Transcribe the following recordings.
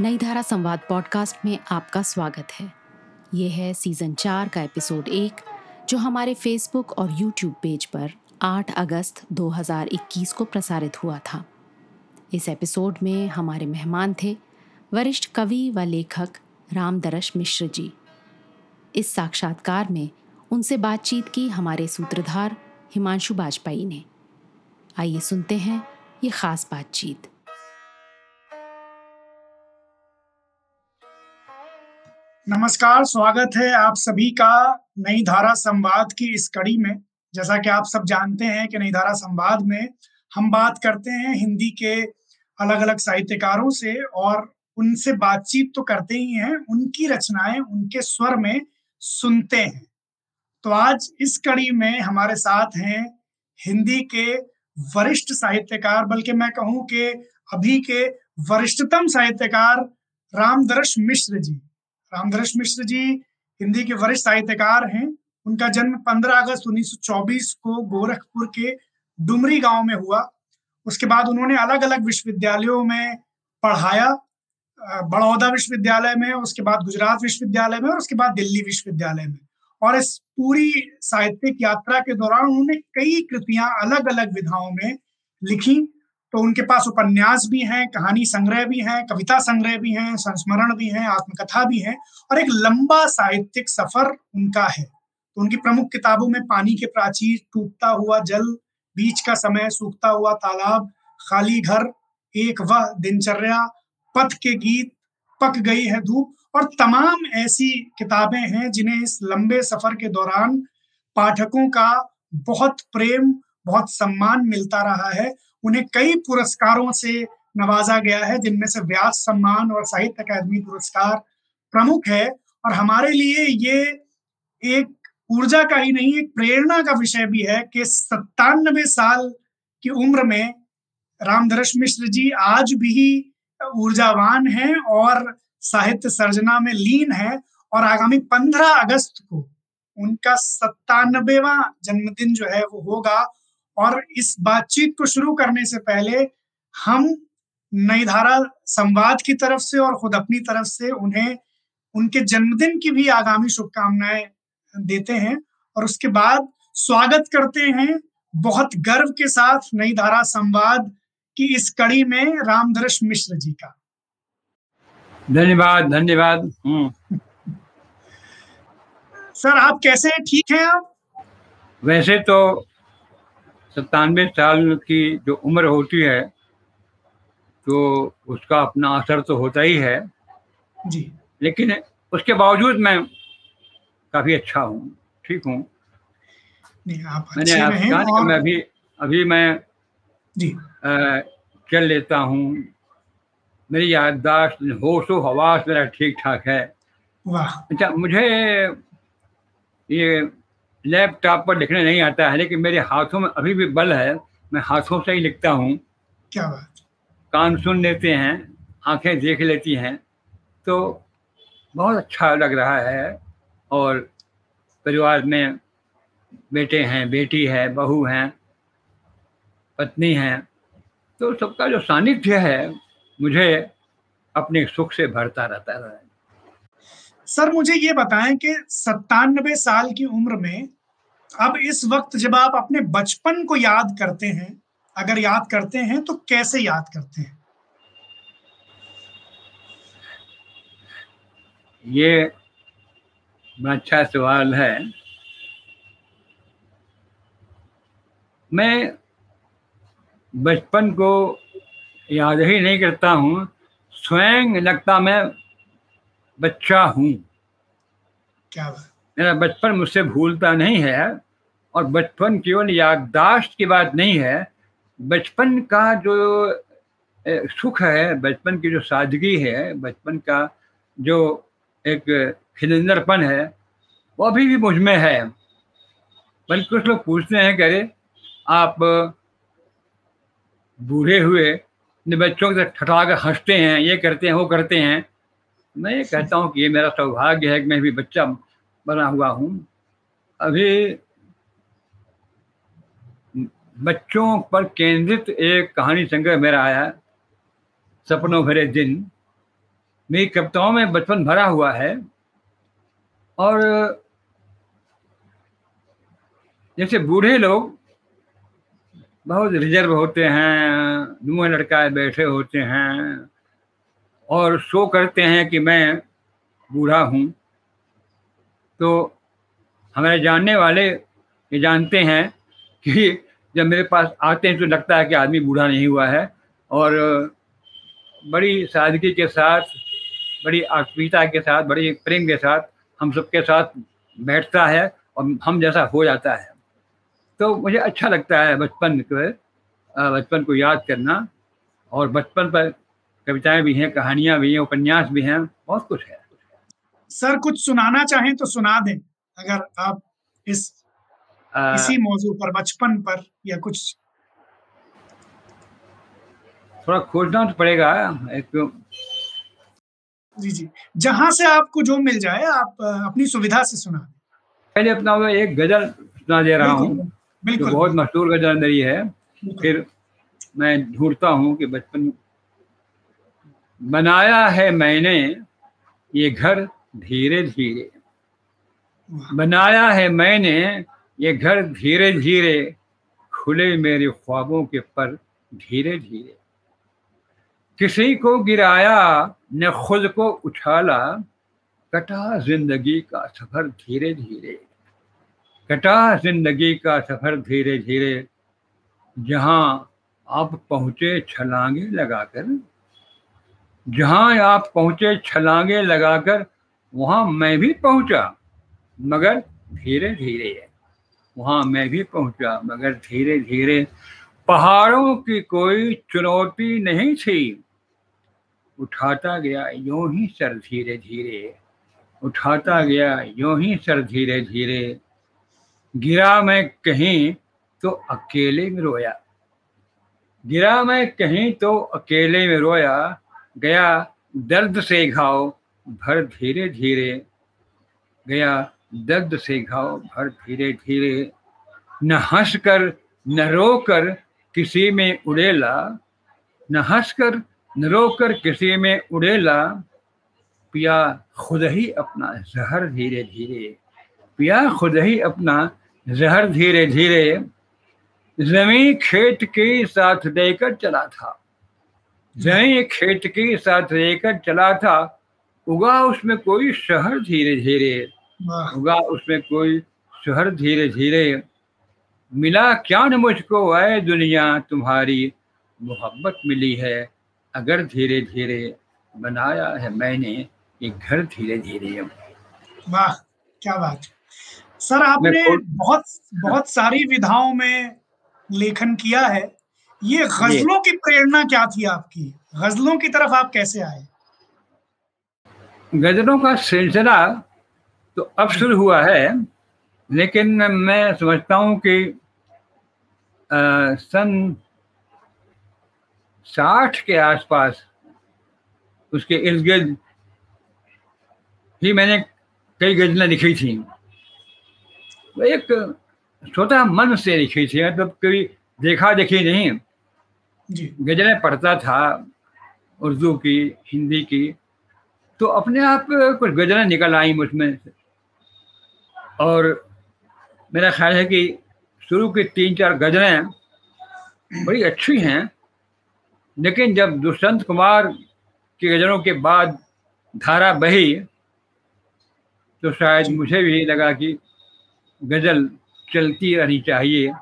नई धारा संवाद पॉडकास्ट में आपका स्वागत है। ये है सीज़न चार का एपिसोड एक, जो हमारे फेसबुक और यूट्यूब पेज पर 8 अगस्त 2021 को प्रसारित हुआ था। इस एपिसोड में हमारे मेहमान थे वरिष्ठ कवि व लेखक रामदरश मिश्र जी। इस साक्षात्कार में उनसे बातचीत की हमारे सूत्रधार हिमांशु बाजपेयी ने। आइए सुनते हैं ये खास बातचीत। नमस्कार, स्वागत है आप सभी का नई धारा संवाद की इस कड़ी में। जैसा कि आप सब जानते हैं कि नई धारा संवाद में हम बात करते हैं हिंदी के अलग अलग साहित्यकारों से और उनसे बातचीत तो करते ही हैं, उनकी रचनाएँ उनके स्वर में सुनते हैं। तो आज इस कड़ी में हमारे साथ हैं हिंदी के वरिष्ठ साहित्यकार, बल्कि मैं कहूँ कि अभी के वरिष्ठतम साहित्यकार रामदर्श मिश्र जी। रामदर्श मिश्र जी, हिंदी के वरिष्ठ साहित्यकार हैं। उनका जन्म 15 अगस्त 1924 को गोरखपुर के डुमरी गाँव में हुआ। उसके बाद उन्होंने अलग अलग विश्वविद्यालयों में पढ़ाया बड़ौदा विश्वविद्यालय में, उसके बाद गुजरात विश्वविद्यालय में और उसके बाद दिल्ली विश्वविद्यालय में। और इस पूरी साहित्यिक यात्रा के दौरान उन्होंने कई कृतियाँ अलग अलग विधाओं में लिखी। तो उनके पास उपन्यास भी हैं, कहानी संग्रह भी हैं, कविता संग्रह भी हैं, संस्मरण भी हैं, आत्मकथा भी हैं और एक लंबा साहित्यिक सफ़र उनका है। तो उनकी प्रमुख किताबों में पानी के प्राचीर टूटता हुआ जल, बीच का समय, सूखता हुआ तालाब, खाली घर, एक वह दिनचर्या, पथ के गीत, पक गई है धूप और तमाम ऐसी किताबें हैं जिन्हें इस लंबे सफ़र के दौरान पाठकों का बहुत प्रेम, बहुत सम्मान मिलता रहा है उन्हें कई पुरस्कारों से नवाजा गया है, जिनमें से व्यास सम्मान और साहित्य अकादमी पुरस्कार प्रमुख है। और हमारे लिए ये एक ऊर्जा का ही नहीं, एक प्रेरणा का विषय भी है कि सत्तानबे साल की उम्र में रामधरश मिश्र जी आज भी ऊर्जावान है और साहित्य सर्जना में लीन है। और आगामी पंद्रह अगस्त को उनका सत्तानबेवा जन्मदिन जो है वो होगा। और इस बातचीत को शुरू करने से पहले हम नई धारा संवाद की तरफ़ से और खुद अपनी तरफ़ से उन्हें उनके जन्मदिन की भी आगामी शुभकामनाएँ देते हैं और उसके बाद स्वागत करते हैं बहुत गर्व के साथ नई धारा संवाद की इस कड़ी में रामधरश मिश्र जी का। धन्यवाद धन्यवाद। हम्म। सर आप कैसे हैं? ठीक हैं आप? वैसे तो सत्तानवे साल की जो उम्र होती है तो उसका अपना असर तो होता ही है। जी। लेकिन उसके बावजूद मैं काफ़ी अच्छा हूँ ठीक हूँ। मैंने आप मैं अभी अभी मैं जी। चल लेता हूँ। मेरी याददाश्त होशो हवास मेरा ठीक ठाक है अच्छा मुझे ये लैपटॉप पर लिखने नहीं आता है लेकिन मेरे हाथों में अभी भी बल है मैं हाथों से ही लिखता हूँ। क्या बात। कान सुन लेते हैं आँखें देख लेती हैं तो बहुत अच्छा लग रहा है और परिवार में बेटे हैं बेटी है बहू हैं पत्नी हैं तो सबका जो सानिध्य है मुझे अपने सुख से भरता रहता है। सर मुझे ये बताएँ कि सत्तानबे साल की उम्र में अब इस वक्त जब आप अपने बचपन को याद करते हैं, अगर याद करते हैं तो कैसे याद करते हैं? ये अच्छा सवाल है। मैं बचपन को याद ही नहीं करता हूँ। स्वयं लगता मैं बच्चा हूँ। क्या मेरा बचपन मुझसे भूलता नहीं है और बचपन केवल याददाश्त की बात नहीं है। बचपन का जो सुख है बचपन की जो सादगी है बचपन का जो एक खिलंदरपन है वो अभी भी मुझमें है। बल्कि कुछ लोग पूछते हैं कि अरे आप बूढ़े हुए अपने बच्चों के ठठा कर हँसते हैं ये करते हैं वो करते हैं। मैं ये कहता हूँ कि ये मेरा सौभाग्य है कि मैं भी बच्चा बना हुआ हूँ। अभी बच्चों पर केंद्रित एक कहानी संग्रह मेरा आया, सपनों भरे दिन। मेरी कविताओं में बचपन भरा हुआ है और जैसे बूढ़े लोग बहुत रिज़र्व होते हैं, मुँह लड़काए बैठे होते हैं। और शो करते हैं कि मैं बूढ़ा हूँ। तो हमारे जानने वाले ये जानते हैं कि जब मेरे पास आते हैं तो लगता है कि आदमी बूढ़ा नहीं हुआ है और बड़ी सादगी के साथ, बड़ी आत्मीयता के साथ, बड़ी प्रेम के साथ हम सबके साथ बैठता है और हम जैसा हो जाता है। तो मुझे अच्छा लगता है बचपन को बचपन को याद करना और बचपन पर कविताएँ भी हैं कहानियाँ भी हैं उपन्यास भी हैं बहुत कुछ है। सर कुछ सुनाना चाहें तो सुना दें अगर आप इस आ, इसी मौजू पर बचपन पर या कुछ। थोड़ा खोजना तो पड़ेगा एक जी जी। जहाँ से आपको जो मिल जाए आप अपनी सुविधा से सुना पहले अपना एक गज़ल सुना दे रहा हूँ बिल्कुल बहुत मशहूर गज़ल मेरी है फिर मैं ढूंढता हूँ कि बचपन बनाया है मैंने ये घर धीरे धीरे। बनाया है मैंने ये घर धीरे धीरे, खुले मेरे ख्वाबों के पर धीरे धीरे। किसी को गिराया, न खुद को उछाला, कटा ज़िंदगी का सफ़र धीरे धीरे। कटा ज़िंदगी का सफ़र धीरे धीरे, जहाँ आप पहुँचे छलांगे लगाकर जहाँ आप पहुँचे, छलांगे लगाकर, वहाँ मैं भी पहुँचा। मगर धीरे धीरे, वहाँ मैं भी पहुँचा, मगर धीरे धीरे। पहाड़ों की कोई चुनौती नहीं थी। उठाता गया यूँ ही सर धीरे धीरे। उठाता गया यूँ ही सर धीरे धीरे। गिरा मैं कहीं तो अकेले में रोया। गिरा मैं कहीं तो अकेले में रोया। गया दर्द से घाव भर धीरे धीरे, गया दर्द से घाव भर धीरे धीरे। न हंस कर न रो कर किसी में उड़ेला, न हंस कर न रो कर किसी में उड़ेला। पिया खुद ही अपना जहर धीरे धीरे, पिया खुद ही अपना जहर धीरे धीरे। जमी खेत के साथ देकर चला था। जमी खेत के साथ लेकर चला था। उगा उसमें कोई शहर धीरे धीरे उगा उसमें कोई शहर धीरे धीरे मिला क्या न मुझको आए दुनिया तुम्हारी मोहब्बत मिली है। अगर धीरे धीरे बनाया है मैंने ये घर धीरे धीरे वाह क्या बात सर आपने बहुत बहुत सारी विधाओं में लेखन किया है। ये गजलों की प्रेरणा क्या थी आपकी? गजलों की तरफ़ आप कैसे आए? गजलों का सिलसिला तो अब शुरू हुआ है लेकिन मैं समझता हूँ कि आ, सन साठ के आसपास उसके इर्द गिर्द ही मैंने कई गजलें लिखी थी। एक छोटा मन से लिखी थी मतलब कभी देखा देखी नहीं। गजलें पढ़ता था उर्दू की हिंदी की तो अपने आप कुछ गजलें निकल आई मुझमें और मेरा ख्याल है कि शुरू की तीन चार गजलें बड़ी अच्छी हैं लेकिन जब दुष्यंत कुमार की गजलों के बाद धारा बही तो शायद मुझे भी लगा कि गज़ल चलती रहनी चाहिए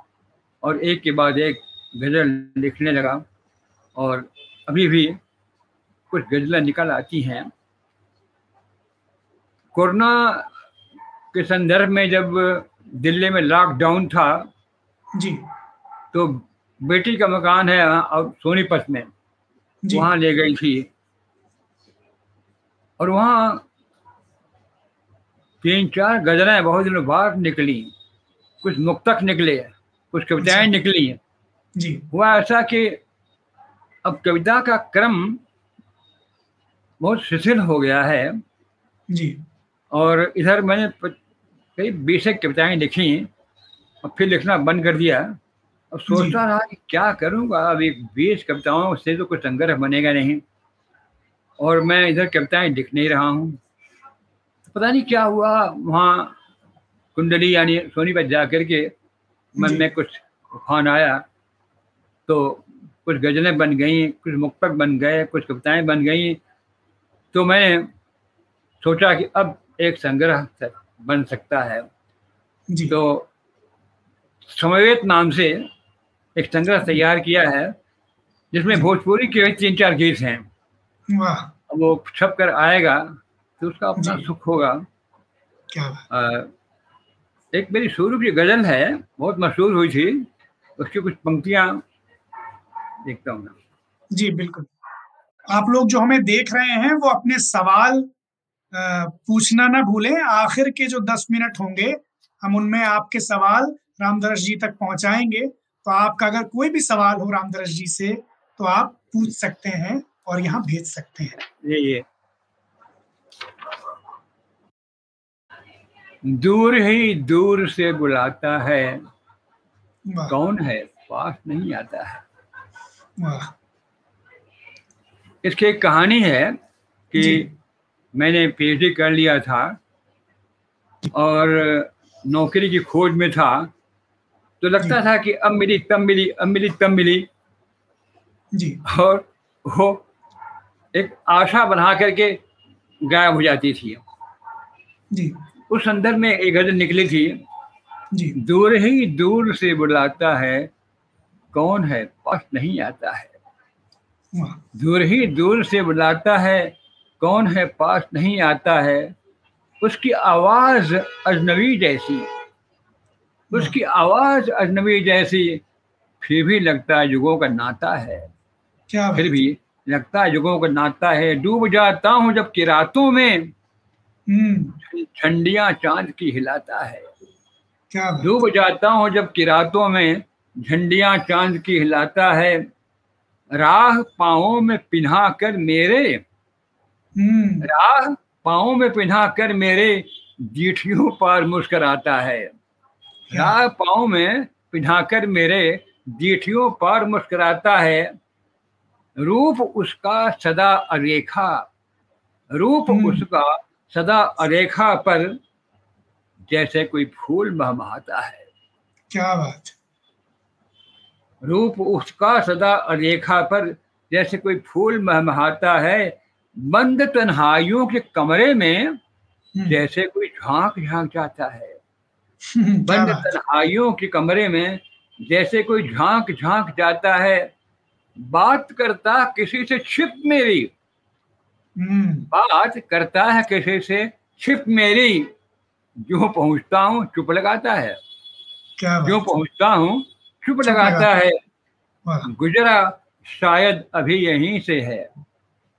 और एक के बाद एक गज़ल लिखने लगा और अभी भी कुछ गज़लें निकल आती हैं। कोरोना के संदर्भ में जब दिल्ली में लॉकडाउन था जी। तो बेटी का मकान है और सोनीपत में। वहाँ ले गई थी। और वहाँ तीन चार गजलें बहुत दिनों बाद निकली। कुछ मुक्तक निकले कुछ कविताएँ निकली। जी। हुआ ऐसा कि अब कविता का क्रम बहुत शिथिल हो गया है। जी। और इधर मैंने कई बीस कविताएँ लिखी और फिर लिखना बंद कर दिया। अब सोचता रहा कि क्या करूँगा? अब एक बीस कविताओं से तो कुछ संग्रह बनेगा नहीं। और मैं इधर कविताएँ लिख नहीं रहा हूँ। पता नहीं क्या हुआ? वहाँ कुंडली यानी सोनी पर जा करके मन। में कुछ उफान आया। तो कुछ गजलें बन गई कुछ मुक्तक बन गए कुछ कविताएँ बन गई। तो मैंने सोचा कि अब एक संग्रह बन सकता है। जी। तो समवेत नाम से एक संग्रह तैयार किया है जिसमें भोजपुरी के तीन चार गीत हैं। वाह। वो छप कर आएगा तो उसका अपना सुख होगा। क्या अ, एक मेरी शुरू की गज़ल है बहुत मशहूर हुई थी। उसकी कुछ पंक्तियाँ देखता हूँ जी बिल्कुल। आप लोग जो हमें देख रहे हैं वो अपने सवाल पूछना ना भूलें। आखिर के जो दस मिनट होंगे हम उनमें आपके सवाल रामदरस जी तक पहुंचाएँगे। तो आपका अगर कोई भी सवाल हो रामदरस जी से तो आप पूछ सकते हैं और यहाँ भेज सकते हैं। ये ये। दूर ही दूर से बुलाता है। कौन है? पास नहीं आता है। इसकी एक कहानी है कि। मैंने पीएचडी कर लिया था और नौकरी की खोज में था तो लगता था कि अब मिली तब मिली अब मिली तब मिली। जी। और वो एक आशा बना करके गायब हो जाती थी। जी। उस संदर्भ में एक गज़ल निकली थी जी। दूर ही दूर से बुलाता है कौन है? पास नहीं आता है। दूर ही दूर से बुलाता है कौन है? पास नहीं आता है। उसकी आवाज़ अजनबी जैसी उसकी आवाज़ अजनबी जैसी फिर भी लगता है युगों का नाता है। क्या फिर भी लगता है युगों का नाता है। डूब जाता हूँ जब कि रातों में। हम्म। ठंडियाँ चाँद की हिलाता है। क्या डूब जाता हूँ जब कि रातों में। झंडियाँ चाँद की हिलाता है राह पाओ में पिन्हा कर मेरे। हम्म। राह पाओ में पिन्हा कर मेरे जीठियों पर मुस्कराता है। राह पाँव में पिन्हा कर मेरे जीठियों पर मुस्कराता है। रूप उसका सदा अरेखा रूप हम्म। उसका सदा अरेखा पर जैसे कोई फूल महमहाता है। क्या बात। रूप उसका सदा रेखा पर जैसे कोई फूल महमहाता है बंद तन्हाइयों के कमरे में हम्म, जैसे कोई झाँक झाँक जाता है। बंद बात तन्हाइयों के कमरे में जैसे कोई झाँक झाँक जाता है बात करता किसी से छिप मेरी। हम्म। बात करता है किसी से छिप मेरी। जो पहुँचता हूँ चुप लगाता है। क्या जो पहुँचता हूँ चुप लगाता है। गुजरा शायद अभी यहीं से है।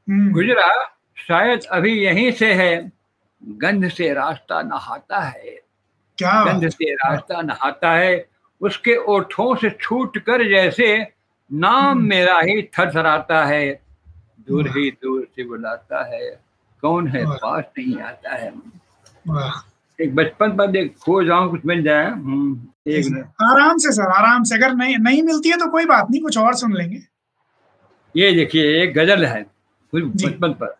हम्म। गुजरा शायद अभी यहीं से है। गंध से रास्ता नहाता है। क्या गंध से रास्ता नहाता है। उसके ओठों से छूट कर जैसे नाम हम्म। मेरा ही थरथराता है। दूर ही दूर से बुलाता है। कौन है पास नहीं आता है। एक बचपन पर देख खो जाऊँ कुछ मिल जाए। हम्म, एक आराम से सर आराम से। अगर नहीं नहीं मिलती है तो कोई बात नहीं कुछ और सुन लेंगे। ये देखिए एक गज़ल है कुछ बचपन पर।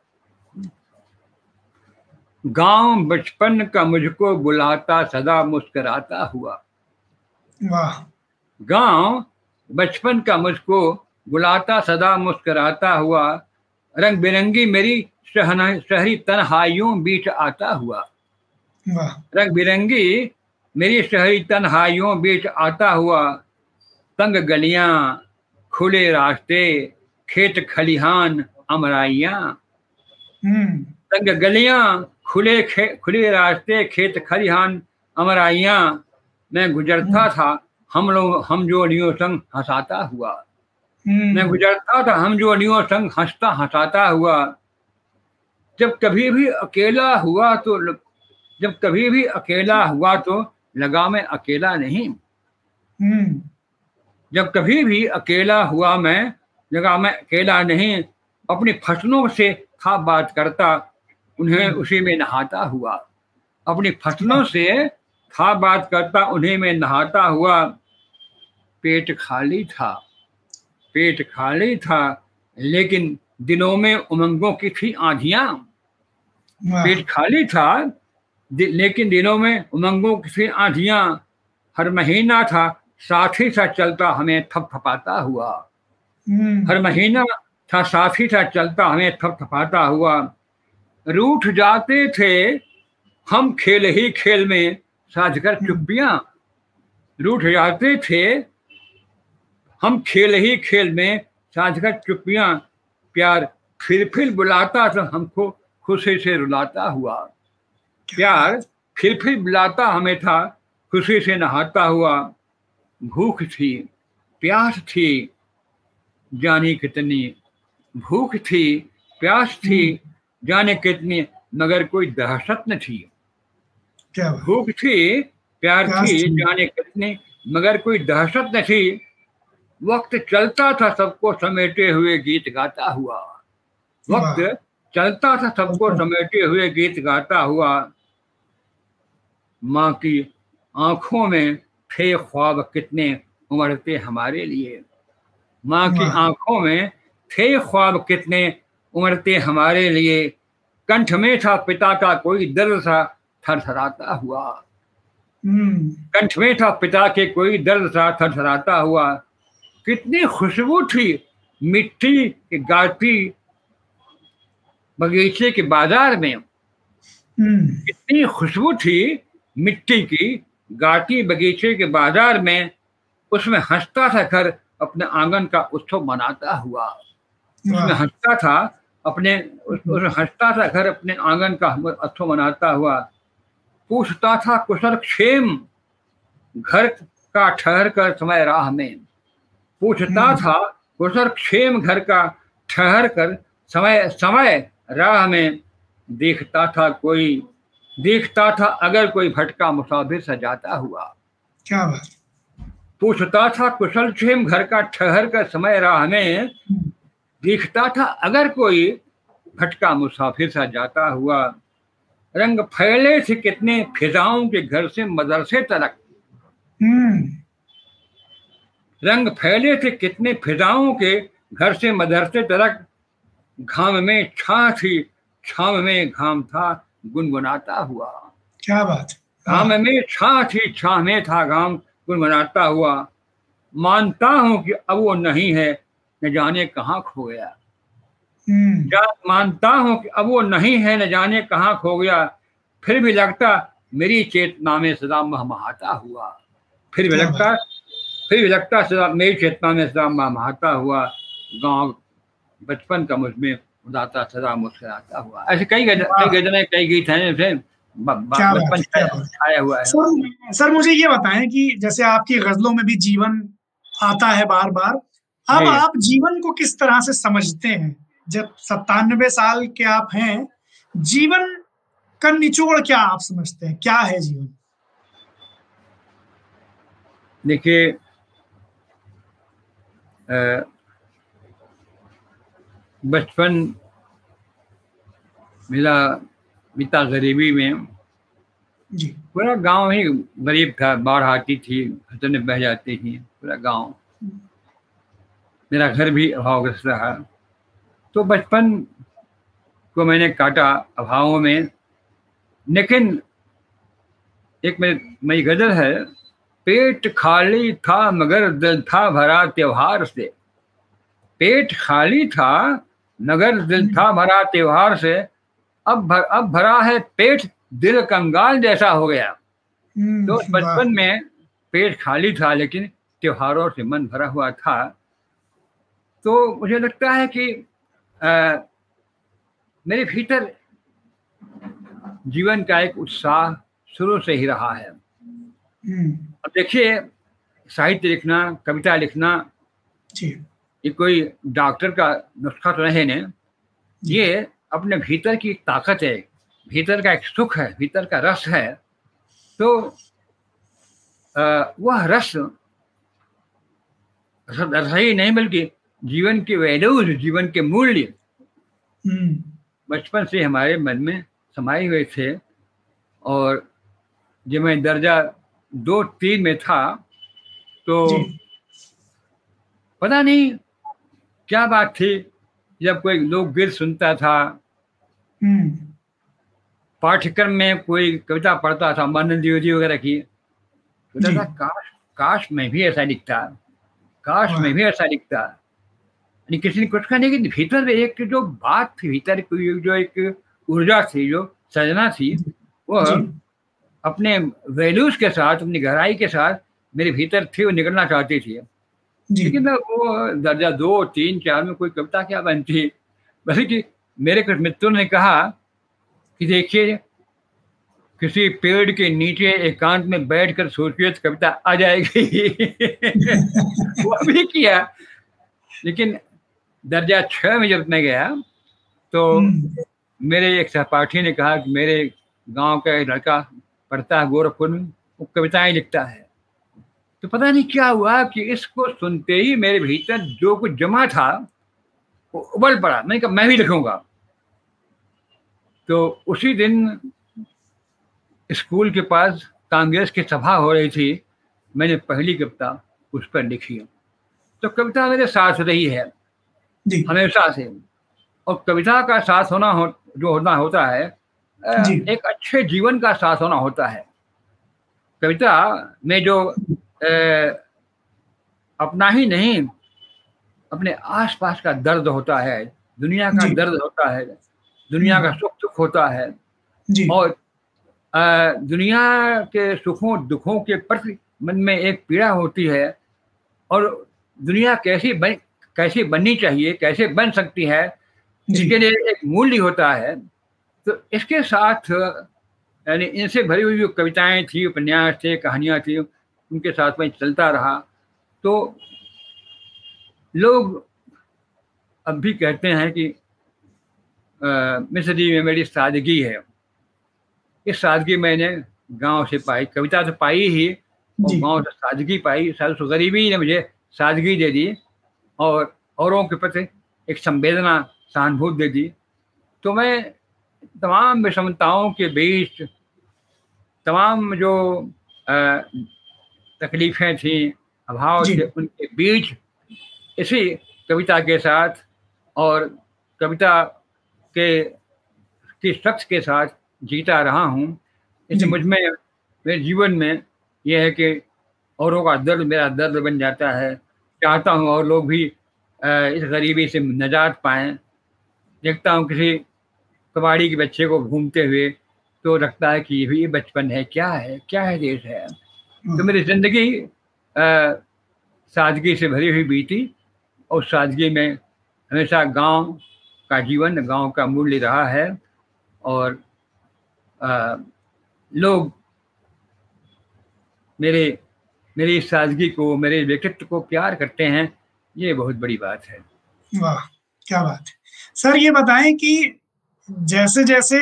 गाँव बचपन का मुझको बुलाता सदा मुस्कुराता हुआ। वाह। गाँव बचपन का मुझको बुलाता सदा मुस्कुराता हुआ। रंग बिरंगी मेरी शहरी तनहाइयों बीच आता हुआ। रंग बिरंगी मेरी शहरी तन्हाइयों बीच आता हुआ तंग गलियाँ खुले रास्ते खेत खलिहान अमराइयाँ। हम्म। तंग गलियाँ खुले खे, खुले रास्ते खेत खलिहान अमराइयाँ। मैं गुजरता था हम लोग हम जो लियो संग हंसाता हुआ। मैं हम्म गुजरता था हम जो लियो संग हंसता हंसाता हुआ। जब कभी भी अकेला हुआ तो जब कभी भी अकेला हुआ तो लगा मैं अकेला नहीं। हम्म। जब कभी भी अकेला हुआ मैं लगा मैं अकेला नहीं अपनी फ़सलों से था बात करता उन्हें उसी में नहाता हुआ। अपनी फ़सलों से था बात करता उन्हें में नहाता हुआ। पेट खाली था पेट खाली था लेकिन दिनों में उमंगों की थी आंधियाँ। पेट खाली था लेकिन दिनों में उमंगों की आंधियाँ हर महीना था साथ ही साथ चलता हमें थपथपाता हुआ। हम्म, हर महीना था साथ ही साथ चलता हमें थपथपाता हुआ। रूठ जाते थे हम खेल ही खेल में साझकर चुप्पियाँ। रूठ जाते थे हम खेल ही खेल में साझकर चुप्पियाँ। प्यार फिर फिर बुलाता था हमको खुशी से रुलाता हुआ। प्यार फिर फिर बुलाता हमें था खुशी से नहाता हुआ। भूख थी प्यास थी जाने कितनी। भूख थी प्यास थी जाने कितनी मगर कोई दहशत न थी। क्या भूख थी प्यार थी थी। जाने कितनी मगर कोई दहशत न थी। वक्त चलता था सबको समेटे हुए गीत गाता हुआ। वक्त चलता था सबको अच्छा। समेटे हुए गीत गाता हुआ। माँ की आँखों में थे ख्वाब कितने उमड़ते हमारे लिए। माँ की आँखों में थे ख्वाब कितने उमड़ते हमारे लिए। कंठ में था पिता का कोई दर्द सा थरथराता हुआ। हम्म, कंठ में था पिता के कोई दर्द सा थरथराता हुआ। कितनी खुशबू थी मिट्टी की गाती बगीचे के बाज़ार में। हम्म, कितनी खुशबू थी मिट्टी की गाटी बगीचे के बाज़ार में उसमें हंसता था घर अपने आँगन का उत्सव मनाता हुआ। उसमें हंसता था अपने उसमें हंसता था घर अपने आँगन का उत्सव मनाता हुआ। पूछता था कुशल क्षेम घर का ठहर कर समय राह में। पूछता हम्म। था कुशल क्षेम घर का ठहर कर समय समय राह में। देखता था कोई देखता था अगर कोई भटका मुसाफिर सजाता हुआ। क्या बात पूछता था कुशल क्षेम घर का ठहर कर समय राह में। देखता था अगर कोई भटका मुसाफिर सा जाता हुआ। रंग फैले थे कितने फिजाओं के घर से मदरसे तलक। हम्म, रंग फैले थे कितने फिजाओं के घर से मदरसे तलक। घाम में छा थी छाव में घाम था गुनगुनाता हुआ। क्या बात घाम में छा थी छा में था घाम गुनगुनाता हुआ। मानता हूँ कि अब वो नहीं है न जाने कहाँ खो गया। हम्म, मानता हूँ कि अब वो नहीं है न जाने कहाँ खो गया। फिर भी लगता मेरी चेतना में सदा महमहाता हुआ। फिर भी लगता फिर भी लगता सदा मेरी चेतना में सदा महमहाता हुआ। गाँव बचपन का मुझमें उदाता सदा मुस्कुराता हुआ। ऐसे कई गज़ल वाह। कई गजलें कई गीत हैं जैसे बचपन। छाया हुआ है। सर सर मुझे ये बताएँ कि जैसे आपकी गजलों में भी जीवन आता है बार बार अब आप जीवन को किस तरह से समझते हैं? जब सत्तानवे साल के आप हैं जीवन का निचोड़ क्या आप समझते हैं? क्या है जीवन? देखिए बचपन मेरा पिता गरीबी में। जी। पूरा गाँव ही गरीब था बाढ़ आती थी फ़सलें बह जाती थी पूरा गाँव। मेरा घर भी अभावग्रस्त रहा। तो बचपन को मैंने काटा अभावों में लेकिन एक मेरी मेरी गज़ल है पेट खाली था मगर दिल था भरा त्योहार से। पेट खाली था मगर दिल था भरा त्योहार से अब भर, अब भरा है पेट दिल कंगाल जैसा हो गया। हम्म, तो बचपन में पेट खाली था लेकिन त्योहारों से मन भरा हुआ था। तो मुझे लगता है कि आ, मेरे भीतर जीवन का एक उत्साह शुरू से ही रहा है। हम्म, अब देखिए साहित्य लिखना कविता लिखना जी। ये कोई डॉक्टर का नुस्खा तो नहीं है। ये अपने भीतर की एक ताकत है भीतर का एक सुख है भीतर का रस है। तो वह रस रस रस ही नहीं बल्कि जीवन के वैल्यूज़ जीवन के मूल्य हम्म, बचपन से हमारे मन में समाये हुए थे। और जब मैं दर्जा दो तीन में था तो पता नहीं क्या बात थी? जब कोई लोकगीत सुनता था। हम्म, पाठ्यक्रम में कोई कविता पढ़ता था मानंद द्विवेदी वगैरह की। तो था काश काश मैं भी ऐसा लिखता। काश वाह। मैं भी ऐसा लिखता। यानी किसी ने कुछ कहा नहीं कि भीतर एक जो बात थी भीतर कोई जो एक ऊर्जा थी जो सजना थी वो अपने वैल्यूज़ के साथ अपनी गहराई के साथ मेरे भीतर थी वो निकलना चाहती थी। लेकिन मैं वो दर्जा दो तीन चार में कोई कविता क्या बनती? बल्कि मेरे कुछ मित्रों ने कहा कि देखिए किसी पेड़ के नीचे एकांत में बैठकर सोचिए तो कविता आ जाएगी। वो अभी किया लेकिन दर्जा छः में जब मैं गया तो हम्म, मेरे एक सहपाठी ने कहा कि मेरे गाँव का एक लड़का पढ़ता है गोरखपुर में वो कविताएँ लिखता है। तो पता नहीं क्या हुआ कि इसको सुनते ही मेरे भीतर जो कुछ जमा था वो उबल पड़ा। मैंने कहा मैं भी लिखूँगा। तो उसी दिन स्कूल के पास कांग्रेस की सभा हो रही थी। मैंने पहली कविता उस पर लिखी। तो कविता मेरे साथ रही है। जी। हमेशा से। और कविता का साथ होना हो जो होना होता है। एक अच्छे जीवन का साथ होना होता है। कविता में जो अपना ही नहीं अपने आसपास का दर्द होता है दुनिया का दर्द होता है दुनिया का सुख दुख होता है जी। और दुनिया के सुखों दुखों के प्रति मन में एक पीड़ा होती है और दुनिया कैसी बन कैसी बननी चाहिए कैसे बन सकती है इसके लिए एक मूल्य होता है। तो इसके साथ यानी इनसे भरी हुई जो कविताएँ थी उपन्यास थे कहानियाँ थी उनके साथ में चलता रहा। तो लोग अब भी कहते हैं कि मिस्र जी में मेरी सादगी है। इस सादगी मैंने गाँव से पाई कविता तो पाई ही और गाँव से सादगी पाई। शायद उस गरीबी ने मुझे सादगी दे दी और औरों के प्रति एक संवेदना सहानुभूति दे दी। तो मैं तमाम विषमताओं के बीच तमाम जो तकलीफें थी अभाव थे उनके बीच। इसी कविता के साथ और कविता के की शख्स के साथ जीता रहा हूँ। इससे मुझमें मेरे जीवन में यह है कि औरों का दर्द मेरा दर्द बन जाता है। चाहता हूँ और लोग भी इस गरीबी से नजात पाएँ। देखता हूँ किसी कबाड़ी के बच्चे को घूमते हुए तो लगता है कि ये भी बचपन है क्या है क्या है देश है? तो मेरी ज़िंदगी सादगी से भरी हुई बीती और सादगी में हमेशा गाँव का जीवन गाँव का मूल्य रहा है और अ, लोग मेरे मेरी इस सादगी को मेरे व्यक्तित्व को प्यार करते हैं ये बहुत बड़ी बात है। वाह क्या बात है। सर ये बताएँ कि जैसे जैसे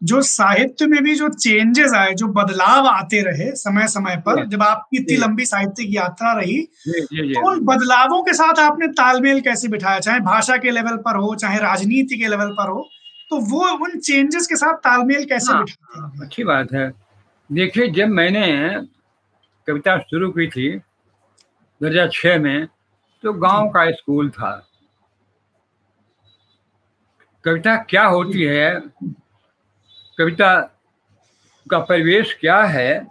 जो साहित्य में भी जो चेंजेस आए जो बदलाव आते रहे समय समय पर जब आपकी इतनी। लंबी साहित्यिक यात्रा रही जी जी जी तो उन बदलावों के साथ आपने तालमेल कैसे बिठाया? चाहे भाषा के लेवल पर हो चाहे राजनीति के लेवल पर हो तो वो उन चेंजेस के साथ तालमेल कैसे हाँ, बिठाते अच्छी बात है। देखिए जब मैंने कविता शुरू की थी दो हज़ार छः में तो गाँव का स्कूल था। कविता क्या होती है कविता का परिवेश क्या है,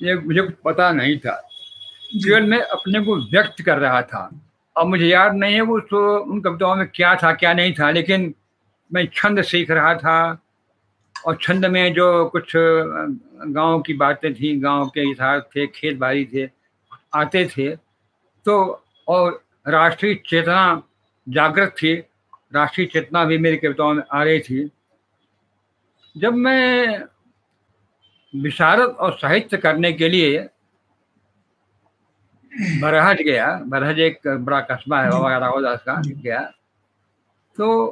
ये मुझे कुछ पता नहीं था। केवल मैं अपने को व्यक्त कर रहा था। अब मुझे याद नहीं है वो तो उन कविताओं में क्या था, क्या नहीं था, लेकिन मैं छंद सीख रहा था। और छंद में जो कुछ गाँव की बातें थी, गाँव के इतिहास थे खेत बाड़ी थे, आते थे तो और राष्ट्रीय चेतना जागृत थी। राष्ट्रीय चेतना भी मेरी कविताओं में आ रही थी। जब मैं विशारद और साहित्य करने के लिए बरहज गया बरहज एक बड़ा कस्बा है बाबा राघवदास का गया तो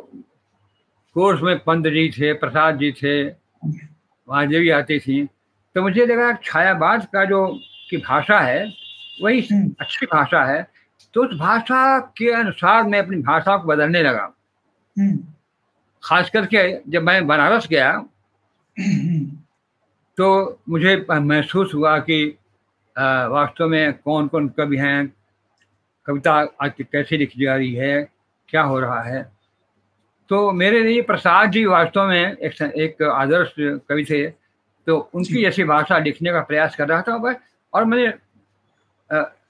कोर्स में पंत जी थे प्रसाद जी थे वहाँ देवी आती थी तो मुझे लगा छायावाद का जो की भाषा है वही हम्म। अच्छी भाषा है तो उस भाषा के अनुसार मैं अपनी भाषा को बदलने लगा। हम्म, खास करके जब मैं बनारस गया तो मुझे महसूस हुआ कि वास्तव में कौन कौन कवि हैं कविता आज कैसे लिखी जा रही है क्या हो रहा है। तो मेरे लिए प्रसाद जी वास्तव में एक एक आदर्श कवि थे तो उनकी जैसी भाषा लिखने का प्रयास कर रहा था और मैंने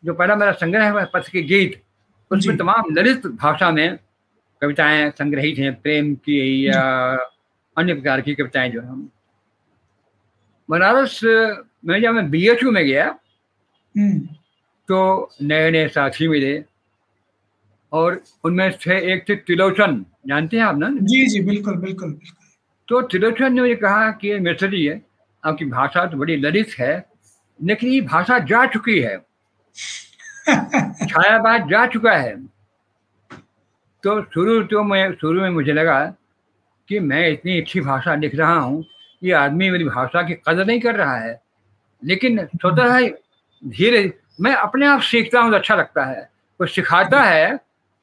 जो पहला मेरा संग्रह है पथ के गीत उसमें तमाम ललित भाषा में कविताएँ संग्रहित हैं प्रेम की या अन्य प्रकार की कविताएँ जो हम। बनारस में जब मैं बीएचयू में गया हम्म। तो नए नए साथी मिले और उनमें से एक थे त्रिलोचन जानते हैं आप ना? जी जी बिल्कुल बिल्कुल तो त्रिलोचन ने मुझे कहा कि मिश्र जी है आपकी भाषा तो बड़ी ललित है लेकिन ये भाषा जा चुकी है। छायाबाद जा चुका है। तो शुरू तो मैं शुरू में मुझे लगा कि मैं इतनी अच्छी भाषा लिख रहा हूँ ये आदमी मेरी भाषा की कदर नहीं कर रहा है। लेकिन स्वतः है धीरे मैं अपने आप सीखता हूँ तो अच्छा लगता है। कोई सिखाता है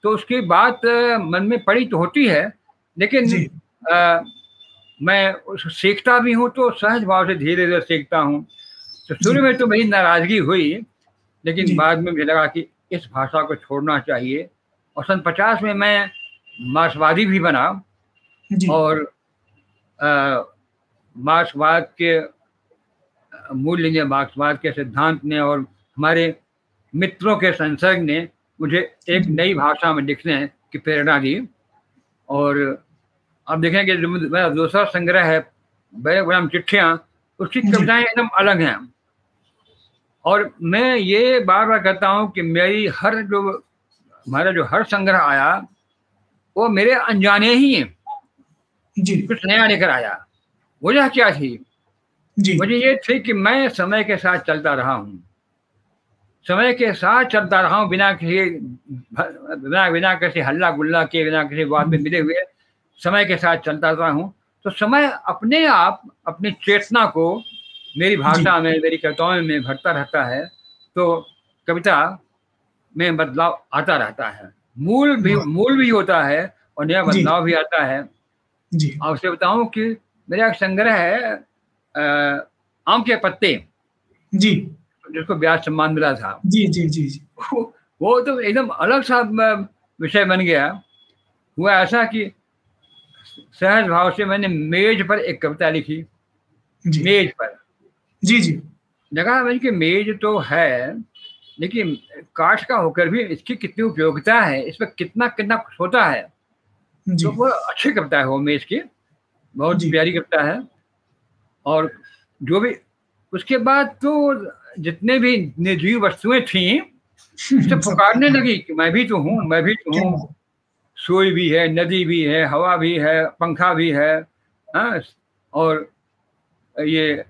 तो उसकी बात मन में पड़ी तो होती है लेकिन आ, मैं सीखता भी हूँ तो सहज भाव से धीरे धीरे सीखता हूँ। तो शुरू में तो मेरी नाराज़गी हुई लेकिन बाद में मुझे लगा कि इस भाषा को छोड़ना चाहिए। और सन पचास में मैं मार्क्सवादी भी बना और मार्क्सवाद के मूल्य ने मार्क्सवाद के सिद्धांत ने और हमारे मित्रों के संसर्ग ने मुझे एक नई भाषा में लिखने की प्रेरणा दी। और अब देखेंगे जो मेरा दूसरा संग्रह है बड़े चिट्ठियाँ उसकी कविताएँ एकदम अलग हैं। और मैं ये बार बार कहता हूँ कि मेरी हर जो हमारा जो हर संग्रह आया वो मेरे अनजाने ही है। जी। कुछ नया लेकर आया। वजह क्या थी? जी। मुझे ये थी कि मैं समय के साथ चलता रहा हूँ। समय के साथ चलता रहा हूँ बिना किसी बिना बिना किसी हल्ला गुल्ला के बिना किसी बात में मिले हुए समय के साथ चलता रहा हूँ। तो समय अपने आप अपनी चेतना को मेरी भाषा में मेरी कविताओं में भरता रहता है। तो कविता में बदलाव आता रहता है। मूल भी मूल भी होता है और नया बदलाव भी आता है। जी। आपसे बताऊँ कि मेरा एक संग्रह है आम के पत्ते। जी। जिसको ब्याज सम्मान मिला था। जी जी जी जी। वो, वो तो एकदम अलग सा विषय बन गया। हुआ ऐसा कि सहज भाव से मैंने मेज पर एक कविता लिखी। मेज पर। जी जी। लगा मैंने कि मेज तो है लेकिन काठ का होकर भी इसकी कितनी उपयोगिता है इस पर कितना कितना कुछ होता है तो वो अच्छी कविता है वो मेज की बहुत प्यारी कविता है। और जो भी उसके बाद तो जितने भी निर्जीव वस्तुएँ थी सब पुकारने लगी कि मैं भी तो हूँ मैं भी तो हूँ। सोई भी है नदी भी है हवा भी है पंखा भी है हाँ और ये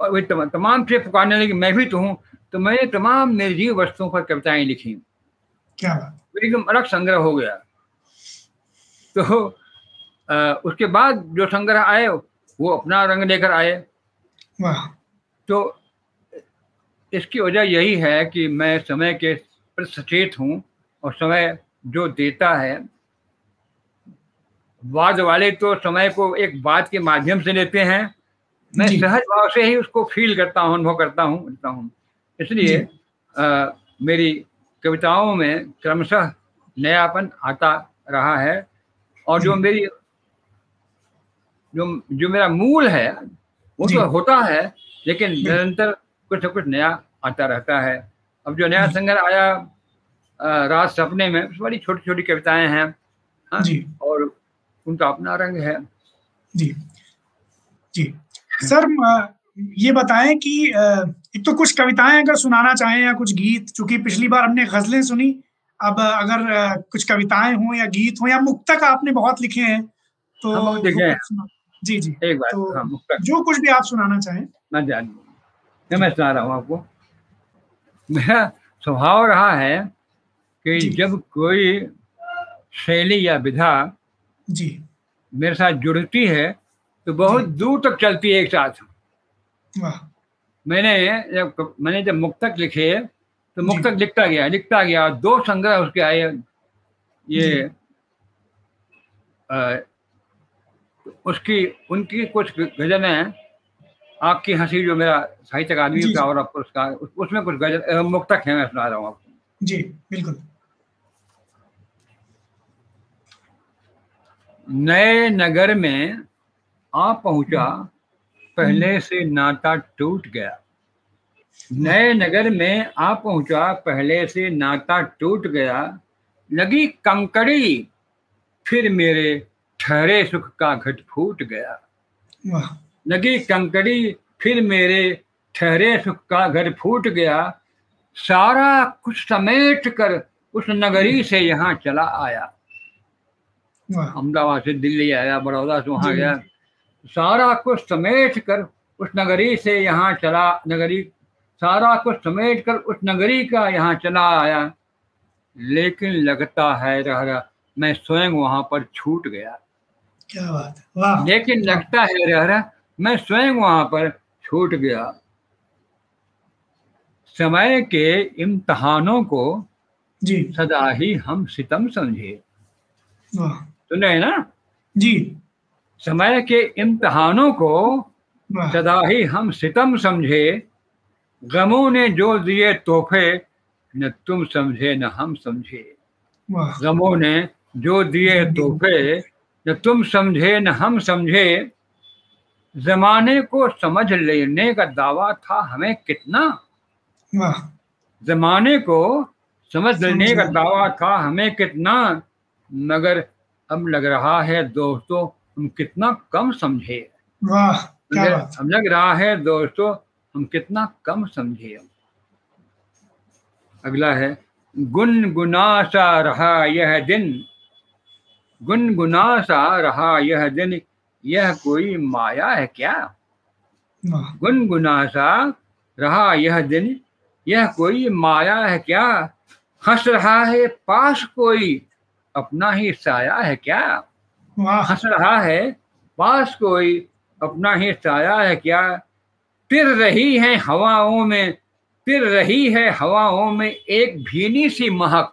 और वे तमाम से पुकारने लगी मैं भी तो हूँ। तो मैंने तमाम निर्जीव वस्तुओं पर कविताएँ लिखी। क्या एकदम अलग संग्रह हो गया। तो आ, उसके बाद जो संग्रह आए वो अपना रंग लेकर आए। तो इसकी वजह यही है कि मैं समय के प्रति सचेत हूँ और समय जो देता है वाद वाले तो समय को एक बात के माध्यम से लेते हैं। मैं सहज भाव से ही उसको फील करता हूँ अनुभव करता हूँ करता हूँ। इसलिए आ, मेरी कविताओं में क्रमशः नयापन आता रहा है और जो मेरी जो जो मेरा मूल है वो तो होता है लेकिन निरंतर कुछ न कुछ नया आता रहता है। अब जो नया संग्रह आया रात सपने में उस बड़ी छोटी छोटी कविताएँ हैं हाँ? और उनका अपना रंग है। जी। जी। सर ये बताएँ कि एक तो कुछ कविताएँ अगर सुनाना चाहें या कुछ गीत चूँकि पिछली बार हमने गजलें सुनी अब अगर कुछ कविताएँ हों या गीत हों या मुक्तक आपने बहुत लिखे हैं तो हैं। जी जी। एक बार तो हाँ, जो कुछ भी आप सुनाना चाहें। मैं जान मैं सुना रहा हूँ आपको। मेरा स्वभाव रहा है कि जब कोई शैली या विधा जी। मेरे साथ जुड़ती है तो बहुत दूर तक चलती है एक साथ। मैंने जब मैंने जब मुक्तक लिखे तो मुक्तक लिखता गया लिखता गया दो संग्रह उसके आए ये आ, उसकी उनकी कुछ गजलें आपकी हँसी जो मेरा साहित्य अकादमी का और पुरस्कार उसमें कुछ गज़ल मुक्तक है मैं सुना रहा हूँ आपको जी बिल्कुल। नए नगर में आ पहुँचा पहले से नाता टूट गया। नए नगर में आ पहुँचा पहले से नाता टूट गया। लगी कंकड़ी फिर मेरे ठहरे सुख का घट फूट गया। लगी कंकड़ी फिर मेरे ठहरे सुख का घर फूट गया। सारा कुछ समेट कर उस नगरी से यहाँ चला आया। अहमदाबाद से दिल्ली आया बड़ौदा से वहाँ गया। सारा कुछ समेट कर उस नगरी से यहाँ चला नगरी सारा कुछ समेट कर उस नगरी का यहाँ चला आया। लेकिन लगता है रह रहा मैं स्वयं वहाँ पर छूट गया। क्या बात वाह। लेकिन लगता है रह रहा मैं स्वयं वहाँ पर छूट गया। समय के इम्तहानों को जी। सदा ही हम सितम समझे। सुने ना? जी। समय के इम्तहानों को सदा ही हम सितम समझे गमों ने जो दिए तोहफे न तुम समझे न हम समझे। गमों ने जो दिए तोहफे न तुम समझे न हम समझे। जमाने को समझ लेने का दावा था हमें कितना? जमाने को समझ। लेने का दावा था हमें कितना? मगर अब लग रहा है दोस्तों हम कितना कम समझे। वाह क्या बात। अब लग रहा है दोस्तों हम कितना कम समझे। अगला है गुनगुना सा रहा यह दिन। गुनगुना सा रहा यह दिन यह कोई माया है क्या? गुनगुना सा रहा यह दिन यह कोई माया है क्या? हंस रहा है पास कोई अपना ही साया है क्या? हंस रहा है पास कोई अपना ही साया है क्या? फिर रही है हवाओं में फिर रही है हवाओं में एक भीनी सी महक।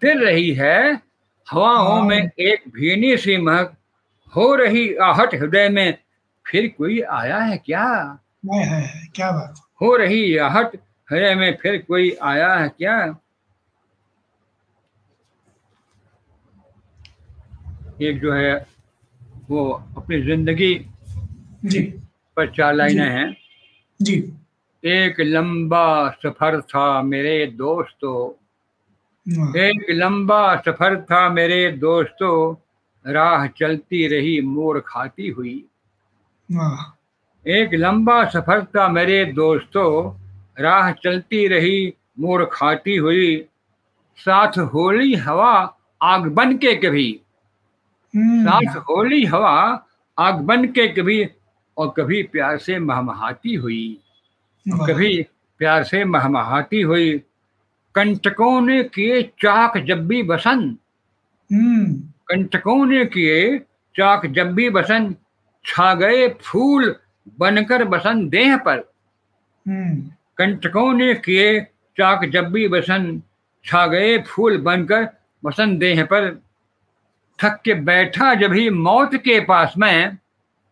फिर रही है हवाओं में एक भीनी सी महक। हो रही आहट हृदय में फिर कोई आया है क्या? है, क्या बात। हो रही आहट हृदय में फिर कोई आया है क्या? एक जो है वो अपनी ज़िंदगी जी। पर चार लाइनें हैं। जी। एक लंबा सफ़र था मेरे दोस्तों। एक लंबा सफ़र था मेरे दोस्तों। राह चलती रही मोड़ खाती हुई। एक लंबा सफ़र था मेरे दोस्तों। राह चलती रही मोड़ खाती हुई। साथ होली हवा आग बन के कभी। साथ होली हवा आग बन के कभी और कभी प्यार से महमहाती हुई। कभी प्यार से महमहाती हुई। कंटकों ने किए चाक जब भी बसंत हम्म, कंटकों ने किए चाक जब भी बसंत छा गए फूल बनकर बसंत देह पर। हम्म, कंटकों ने किए चाक जब भी बसंत छा गए फूल बनकर बसंत देह पर। थक के बैठा जब ही मौत के पास में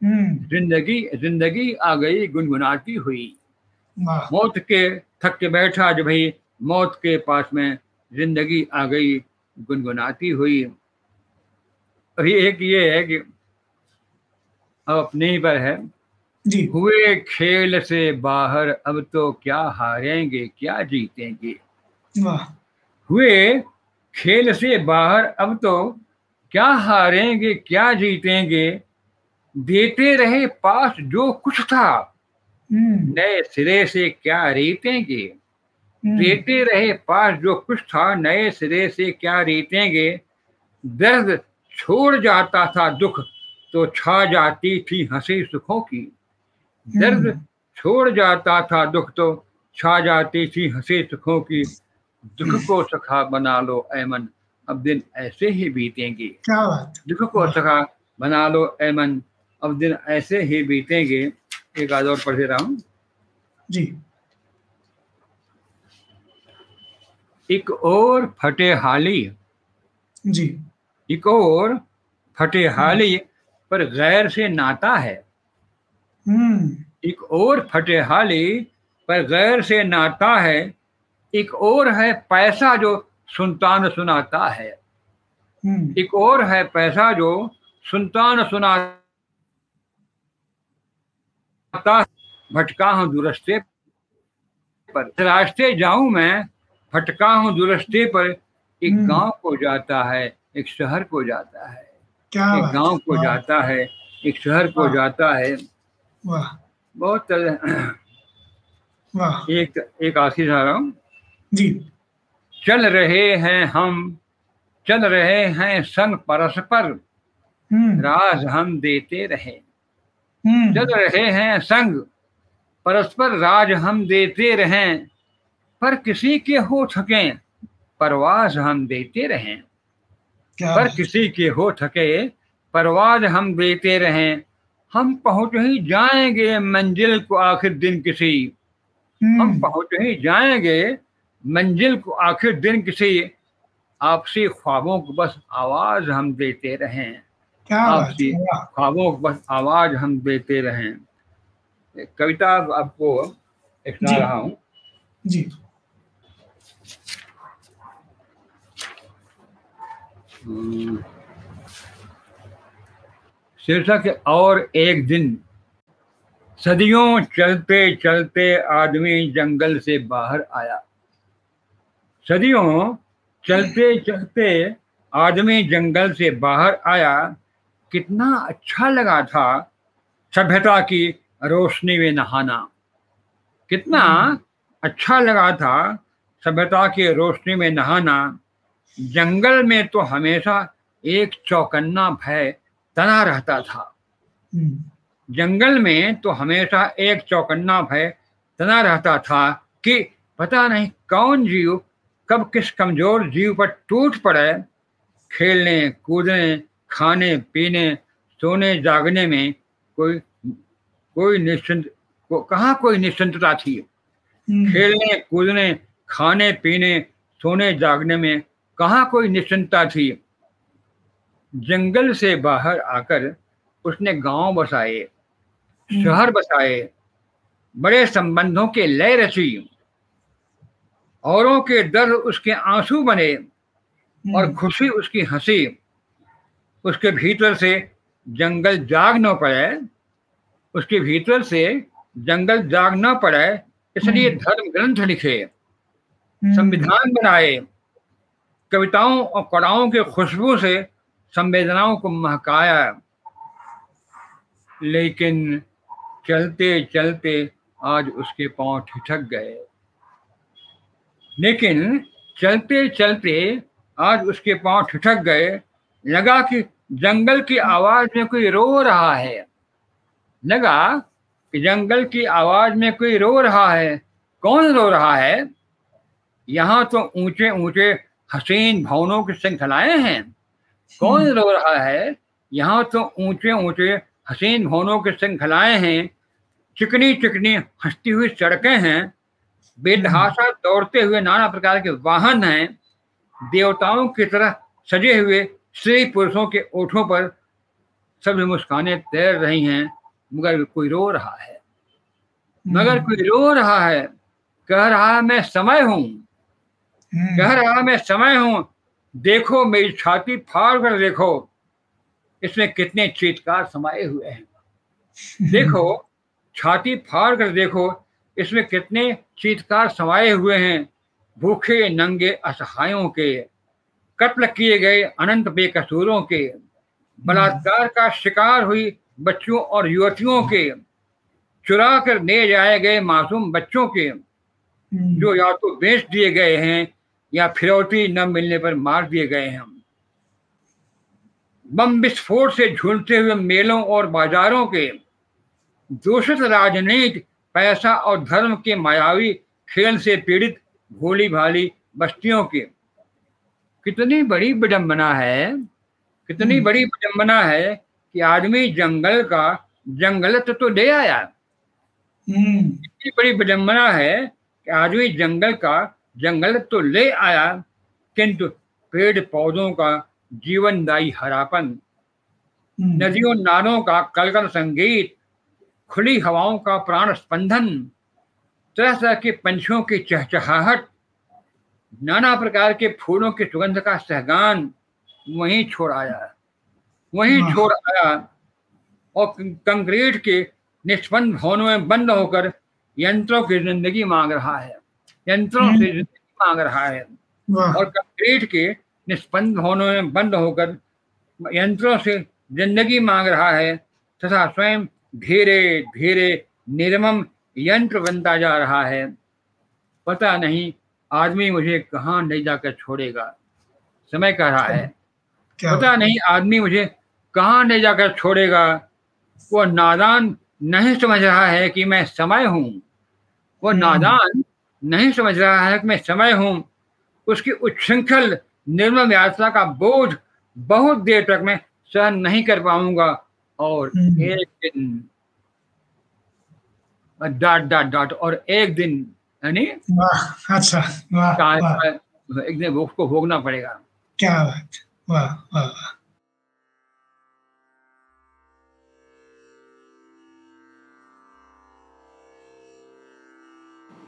हम्म, ज़िंदगी ज़िंदगी आ गई गुनगुनाती हुई। मौत के थक के बैठा जब ही मौत के पास में ज़िंदगी आ गई गुनगुनाती हुई। अभी एक ये है कि अब अपने ही पर है। जी। हुए खेल से बाहर अब तो क्या हारेंगे क्या जीतेंगे? हुए खेल से बाहर अब तो क्या हारेंगे क्या जीतेंगे? देते रहे पास जो कुछ था। हम्म, नए सिरे से क्या रीतेंगे? हम्म, देते रहे पास जो कुछ था नए सिरे से क्या रीतेंगे? दर्द छोड़ जाता था दुख तो छा जाती थी हँसी सुखों की। दर्द हम्म, छोड़ जाता था दुख तो छा जाती थी हँसी सुखों की। दुख को सखा बना लो ऐमन अब दिन ऐसे ही बीतेंगे। क्या बात। दुख को सखा बना लो ऐमन। अब दिन ऐसे ही बीतेंगे। एक आध और पढ़ दे रहा हूँ। जी। एक और फटे हाली जी। एक और फटे हाली पर गैर से नाता है। हम्म, एक और फटे हाली पर गैर से नाता है। एक और है पैसा जो सुनता न सुनाता है। हम्म, एक और है पैसा जो सुनता न सुनाता भटका हूँ दुरस्ते पर। रास्ते जाऊँ मैं भटका हूँ दुरस्ते पर एक हम्म। गाँव को जाता है एक शहर को जाता है। क्या एक गाँव को जाता है एक शहर को जाता है। वाह। बहुत एक एक आखिरी आ रहा हूँ। जी। चल रहे हैं हम चल रहे हैं संग परस्पर। हम्म, राज हम देते रहे। हम्म, चल रहे हैं संग परस्पर राज हम देते रहें। पर किसी के हो थके परवाज हम देते रहें। पर किसी के हो थके परवाज हम देते रहें। हम पहुँच ही जाएँगे मंजिल को आखिर दिन किसी। हम हम्म, पहुँच ही जाएँगे मंजिल को आखिर दिन किसी आपसी ख्वाबों को बस आवाज़ हम देते रहें। आपसी ख्वाबों को बस आवाज़ हम देते रहें। कविता आपको सुना। रहा हूँ। जी। हम्म। शीर्षक और एक दिन। सदियों चलते चलते आदमी जंगल से बाहर आया। सदियों चलते चलते आदमी जंगल से बाहर आया। कितना अच्छा लगा था सभ्यता की रोशनी में नहाना। कितना अच्छा लगा था सभ्यता की रोशनी में नहाना। जंगल में तो हमेशा एक चौकन्ना भय तना रहता था। हम्म, जंगल में तो हमेशा एक चौकन्ना भय तना रहता था कि पता नहीं कौन जीव कब किस कमज़ोर जीव पर टूट पड़े? खेलने कूदने खाने पीने सोने जागने में कोई कोई निश्चिंत को कहाँ कोई निश्चिंतता थी? हम्म, खेलने कूदने खाने पीने सोने जागने में कहाँ कोई निश्चिंतता थी? जंगल से बाहर आकर उसने गाँव बसाए शहर बसाए बड़े संबंधों के लय रची। औरों के दर्द उसके आँसू बने और हम्म, खुशी उसकी हँसी। उसके भीतर से जंगल जाग न पड़े। उसके भीतर से जंगल जाग न पड़े इसलिए हम्म। धर्म ग्रंथ लिखे हम्म, संविधान बनाए कविताओं और कड़ाओं के खुशबू से संवेदनाओं को महकाया। लेकिन चलते चलते आज उसके पाँव ठिठक गए। लेकिन चलते चलते आज उसके पाँव ठिठक गए। लगा कि जंगल की आवाज़ में कोई रो रहा है। लगा कि जंगल की आवाज़ में कोई रो रहा है। कौन रो रहा है? यहाँ तो ऊँचे ऊँचे हसीन भवनों की श्रृंखलाएँ हैं। कौन रो रहा है? यहाँ तो ऊँचे ऊँचे हसीन भवनों की श्रृंखलाएँ हैं। चिकनी चिकनी हंसती हुई सड़कें हैं। बेतहाशा दौड़ते हुए नाना प्रकार के वाहन हैं। देवताओं की तरह सजे हुए स्त्री पुरुषों के ओठों पर सभी मुस्कानें तैर रही हैं मगर कोई रो रहा है। मगर कोई रो रहा है कह रहा है मैं समय हूँ। हम्म, कह रहा मैं समय हूँ देखो मेरी छाती फाड़ कर देखो इसमें कितने चीतकार समाये हुए हैं। देखो छाती फाड़ कर देखो इसमें कितने चीतकार समाये हुए हैं, भूखे, नंगे असहायों के, कत्ल किए गए अनंत बेकसूरों के, बलात्कार का शिकार हुई बच्चों और युवतियों के चुरा कर ले जाए गए मासूम बच्चों के, जो या तो बेच दिए गए हैं या फिरौती न मिलने पर मार दिए गए हैं। बम विस्फोट से झूलते हुए मेलों और बाजारों के, दूषित राजनीति पैसा और धर्म के मायावी खेल से पीड़ित भोली भाली बस्तियों के। कितनी बड़ी विडम्बना है कितनी हम्म। बड़ी विडम्बना है कि आदमी जंगल का जंगलत तो ले आया। हम्म, इतनी बड़ी विडम्बना है कि आदमी जंगल का जंगल तो ले आया किंतु पेड़ पौधों का जीवनदायी हरापन हम्म, नदियों नालों का कलकल संगीत खुली हवाओं का प्राण स्पंदन तरह तरह के पंछियों की चहचहाहट नाना प्रकार के फूलों की सुगंध का सहगान वहीं छोड़ आया वहीं छोड़ आया और कंक्रीट के निष्पन्न भवनों में बंद होकर यंत्रों की ज़िंदगी मांग रहा है। यंत्रों से हम्म। ज़िंदगी मांग रहा है। और कंक्रीट के निष्पन्न भवनों में बंद होकर यंत्रों से ज़िंदगी मांग रहा है तथा स्वयं धीरे धीरे निर्मम यंत्र बनता जा रहा है। पता नहीं आदमी मुझे कहाँ ले जाकर छोड़ेगा। समय कह रहा है। पता नहीं आदमी मुझे कहाँ ले जाकर छोड़ेगा। वो नादान नहीं समझ रहा है कि मैं समय हूँ। वो हम्म। नादान नहीं समझ रहा है कि मैं समय हूँ। उसकी उच्छृंखल निर्मम यात्रा का बोझ बहुत देर तक मैं सहन नहीं कर पाऊँगा। और हम्म। एक दिन डॉट डॉट डॉट और एक दिन यानी अच्छा वाह वाह। एक दिन वो उसको भोगना पड़ेगा। क्या बात वाह वाह।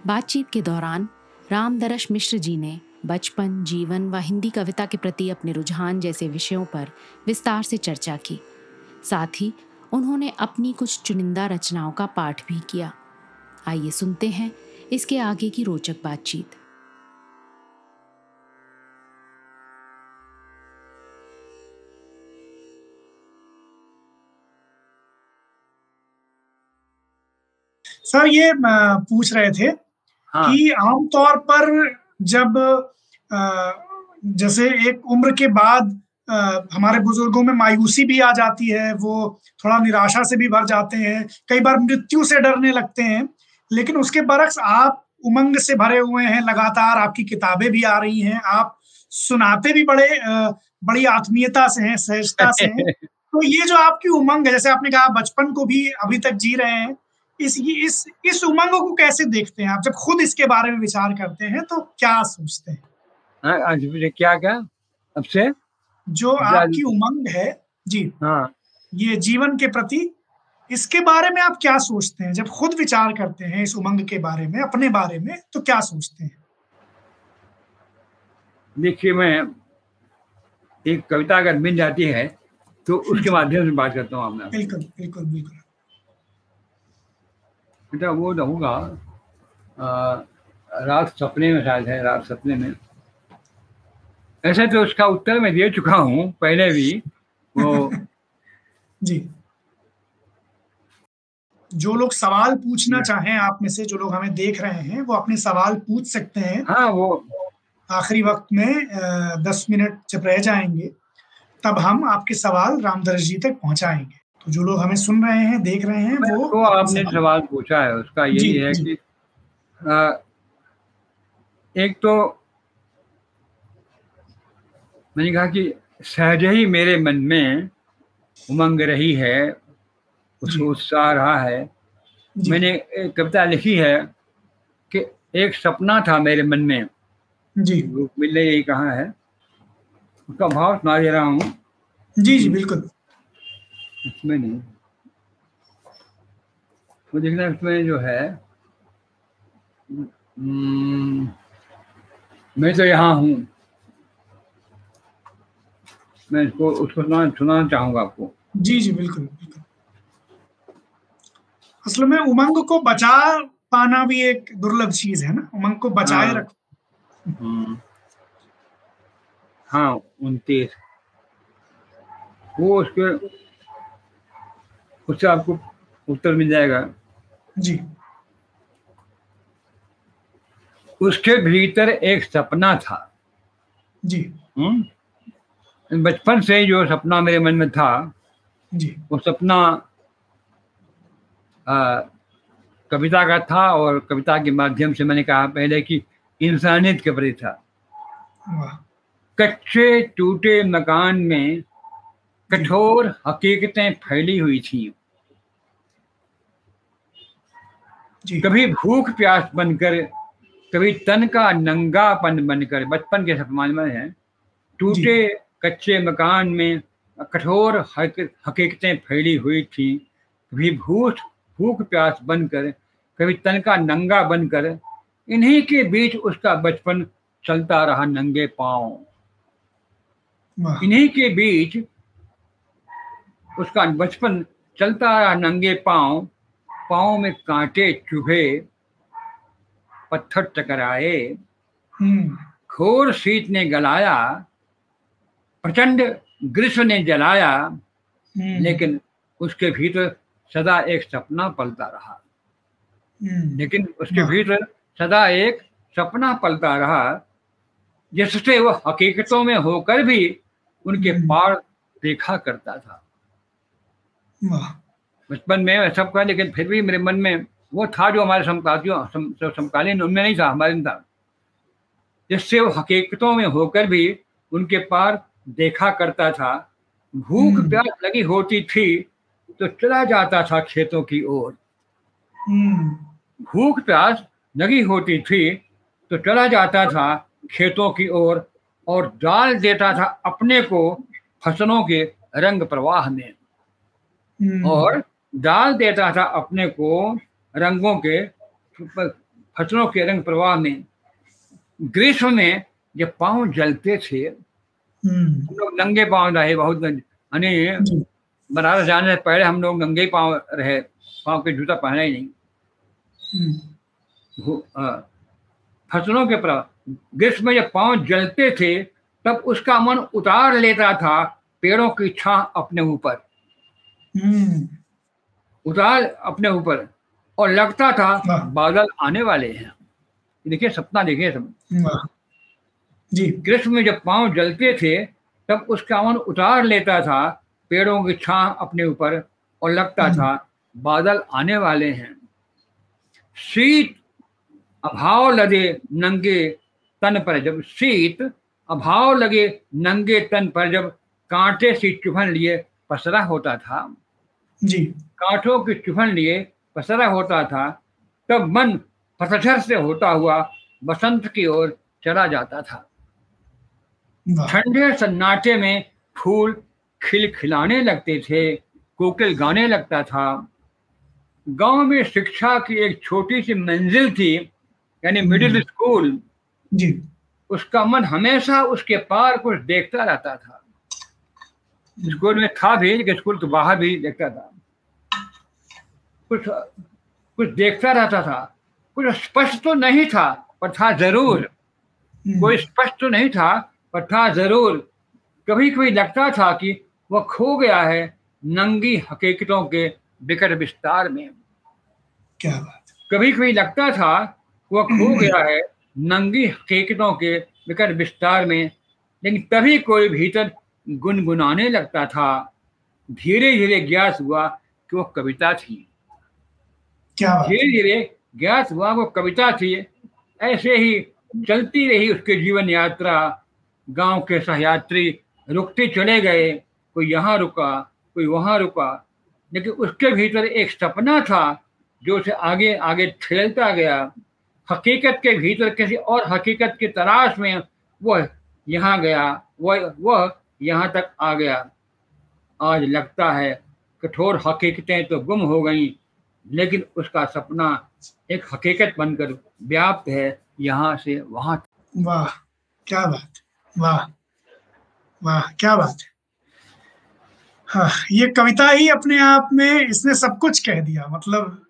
बातचीत के दौरान रामदरश मिश्र जी ने बचपन जीवन व हिंदी कविता के प्रति अपने रुझान जैसे विषयों पर विस्तार से चर्चा की। साथ ही उन्होंने अपनी कुछ चुनिंदा रचनाओं का पाठ भी किया। आइए सुनते हैं इसके आगे की रोचक बातचीत। सर ये पूछ रहे थे हाँ। कि आमतौर पर जब जैसे एक उम्र के बाद हमारे बुज़ुर्गों में मायूसी भी आ जाती है वो थोड़ा निराशा से भी भर जाते हैं कई बार मृत्यु से डरने लगते हैं लेकिन उसके बरक्स आप उमंग से भरे हुए हैं लगातार आपकी किताबें भी आ रही हैं आप सुनाते भी बड़े बड़ी आत्मीयता से हैं सहजता से हैं। तो ये जो आपकी उमंग है जैसे आपने कहा बचपन को भी अभी तक जी रहे हैं इस इस इस उमंग को कैसे देखते हैं आप? जब खुद इसके बारे में विचार करते हैं तो क्या सोचते हैं? हाँ, आज मुझे क्या क्या? अब से? जो आपकी उमंग है जी। हाँ। ये जीवन के प्रति इसके बारे में आप क्या सोचते हैं? जब खुद विचार करते हैं इस उमंग के बारे में अपने बारे में तो क्या सोचते हैं? देखिए मैं एक कविता अगर मिल जाती है तो उसके माध्यम से बात करता हूँ आपने बिल्कुल बिल्कुल बिल्कुल। बेटा वो रहूँगा रात सपने में शायद है रात सपने में। ऐसे तो उसका उत्तर मैं दे चुका हूँ पहले भी। वो जी। जो लोग सवाल पूछना चाहें आप में से जो लोग हमें देख रहे हैं वो अपने सवाल पूछ सकते हैं। हाँ वो। आखिरी वक्त में दस मिनट जब रह जाएँगे तब हम आपके सवाल रामदर्श जी तक पहुंचाएँगे। तो जो लोग हमें सुन रहे हैं देख रहे हैं वो तो आपने सवाल पूछा है उसका यही है जी। कि अ, एक तो मैंने कहा कि सहज ही मेरे मन में उमंग रही है उस जी। उत्साह रहा है। मैंने एक कविता लिखी है कि एक सपना था मेरे मन में। जी। मिलने यही कहा है? उसका भाव सुना दे रहा हूँ। जी जी बिल्कुल। इसमें नहीं। वो देखना इसमें जो है हम्म, मैं तो यहाँ हूँ। मैं इसको उसको सुना सुनाना चाहूँगा आपको। जी जी बिल्कुल बिल्कुल। असल में उमंग को बचा पाना भी एक दुर्लभ चीज़ है ना? उमंग को बचाए हाँ। रखो। हम्म, हाँ उनतीस वो उसके उससे आपको उत्तर मिल जाएगा। जी। उसके भीतर एक सपना था। जी। हम्म? बचपन से जो सपना मेरे मन में था जी। वो सपना आ, कविता का था और कविता के माध्यम से मैंने कहा पहले कि इंसानियत के प्रति था। कच्चे टूटे मकान में कठोर हकीकतें फैली हुई थी। जी। कभी भूख प्यास बनकर कभी तन का नंगापन बनकर बचपन के सपमान में है टूटे कच्चे मकान में कठोर हक- हकीकतें फैली हुई थी। कभी भूख भूख प्यास बनकर कभी तन का नंगा बनकर इन्हीं के बीच उसका बचपन चलता रहा नंगे पाँव। इन्हीं के बीच उसका बचपन चलता रहा नंगे पाँव। पाँव में कांटे चुभे पत्थर टकराए। हम्म। घोर शीत ने गलाया प्रचंड ग्रीष्म ने जलाया हम्म, लेकिन उसके भीतर सदा एक सपना पलता रहा। हम्म, लेकिन उसके वाह। भीतर सदा एक सपना पलता रहा जिससे वह हकीकतों में होकर भी उनके हम्म। पार देखा करता था। बचपन में सब कहा लेकिन फिर भी मेरे मन में वो था जो हमारे समकालियों सम, समकालीन उनमें नहीं था हमारे था। जिससे वो हकीकतों में होकर भी उनके पार देखा करता था भूख हम्म। प्यास लगी होती थी तो चला जाता था खेतों की ओर। हम्म, भूख प्यास लगी होती थी तो चला जाता था खेतों की ओर और डाल देता था अपने को फ़सलों के रंग प्रवाह में। हम्म, और डाल देता था अपने को रंगों के फ़सलों के रंग प्रवाह में। ग्रीष्म में जब पाँव जलते थे हम लोग नंगे पाँव रहे बहुत यानी बनारस जाने से पहले हम लोग नंगे पाँव रहे। पाँव के जूता पहना ही नहीं। हम्म, फ़सलों के प्रवाह ग्रीष्म में जब पाँव जलते थे तब उसका मन उतार लेता था पेड़ों की छां अपने ऊपर। हम्म, उतार अपने ऊपर। और लगता था बादल आने वाले हैं। देखिए सपना देखिए सब। जी। ग्रीष्म में जब पाँव जलते थे तब उसका मन उतार लेता था पेड़ों की छां अपने ऊपर और लगता हम्म। था बादल आने वाले हैं। शीत अभाव लगे नंगे तन पर जब शीत अभाव लगे नंगे तन पर जब कांटे से चुभन लिए पसरा होता था। जी। कांटों की चुभन लिए पसरा होता था तब मन पतझर से होता हुआ बसंत की ओर चला जाता था। ठंडे सन्नाटे में फूल खिलखिलाने लगते थे कोकिल गाने लगता था। गाँव में शिक्षा की एक छोटी सी मंजिल थी यानी मिडिल हम्म। स्कूल जी। उसका मन हमेशा उसके पार कुछ देखता रहता था। स्कूल में था भी लेकिन स्कूल के बाहर भी देखता था। कुछ कुछ देखता रहता था। कुछ स्पष्ट तो नहीं था पर था ज़रूर। हम्म, कोई स्पष्ट तो नहीं था पर था ज़रूर। कभी कभी लगता था कि वह खो गया है नंगी हकीकतों के बिकट विस्तार में। क्या बात कभी कभी लगता था वह खो गया है नंगी हकीकतों के बिकट विस्तार में लेकिन तभी कोई भीतर गुनगुनाने लगता था। धीरे धीरे ज्ञात हुआ कि वो कविता थी। क्या धीरे धीरे ज्ञात हुआ वो कविता थी। ऐसे ही चलती रही उसके जीवन यात्रा। गाँव के सहयात्री रुकते चले गए। कोई यहाँ रुका, कोई वहाँ रुका। लेकिन उसके भीतर एक सपना था जो उसे आगे आगे ठेलता गया। हकीकत के भीतर किसी और हकीकत की तलाश में वह यहाँ गया, वह वह यहाँ तक आ गया। आज लगता है कठोर हकीकतें तो गुम हो गईं, लेकिन उसका सपना एक हकीकत बनकर व्याप्त है। यहाँ से वहाँ वाह, क्या बात। वाह वाह क्या बात है। हाँ ये कविता ही अपने आप में इसने सब कुछ कह दिया मतलब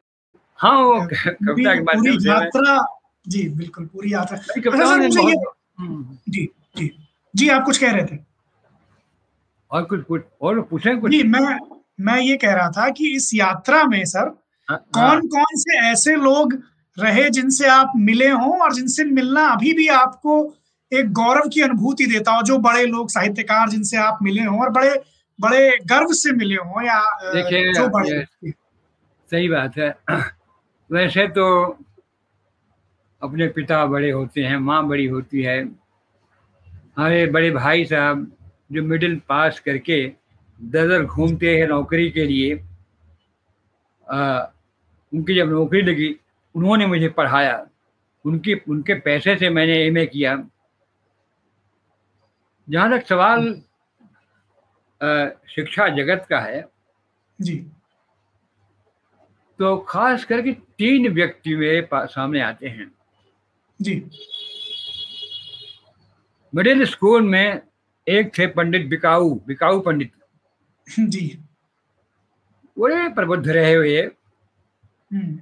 हाँ वो कविता के पूरी यात्रा जी बिल्कुल पूरी यात्रा। अच्छा, ने मुझे ये- हम्म, जी जी जी आप कुछ कह रहे थे। और कुछ कुछ और पूछें कुछ? जी मैं मैं ये कह रहा था कि इस यात्रा में सर हाँ, कौन कौन से ऐसे लोग रहे जिनसे आप मिले हों और जिनसे मिलना अभी भी आपको एक गौरव की अनुभूति देता हो जो बड़े लोग साहित्यकार जिनसे आप मिले हों और बड़े बड़े गर्व से मिले हों या जो बड़े सही बात है। वैसे तो अपने पिता बड़े होते हैं माँ बड़ी होती है। हमारे बड़े भाई साहब जो मिडिल पास करके दर घूमते हैं नौकरी के लिए आ, उनकी जब नौकरी लगी उन्होंने मुझे पढ़ाया। उनकी उनके पैसे से मैंने एमए किया। जहाँ तक सवाल आ, शिक्षा जगत का है जी। तो खास करके तीन व्यक्ति मेरे सामने आते हैं। जी। मिडिल स्कूल में एक थे पंडित बिकाऊ बिकाऊ पंडित। जी। बड़े प्रबुद्ध रहे हुए। हम्म,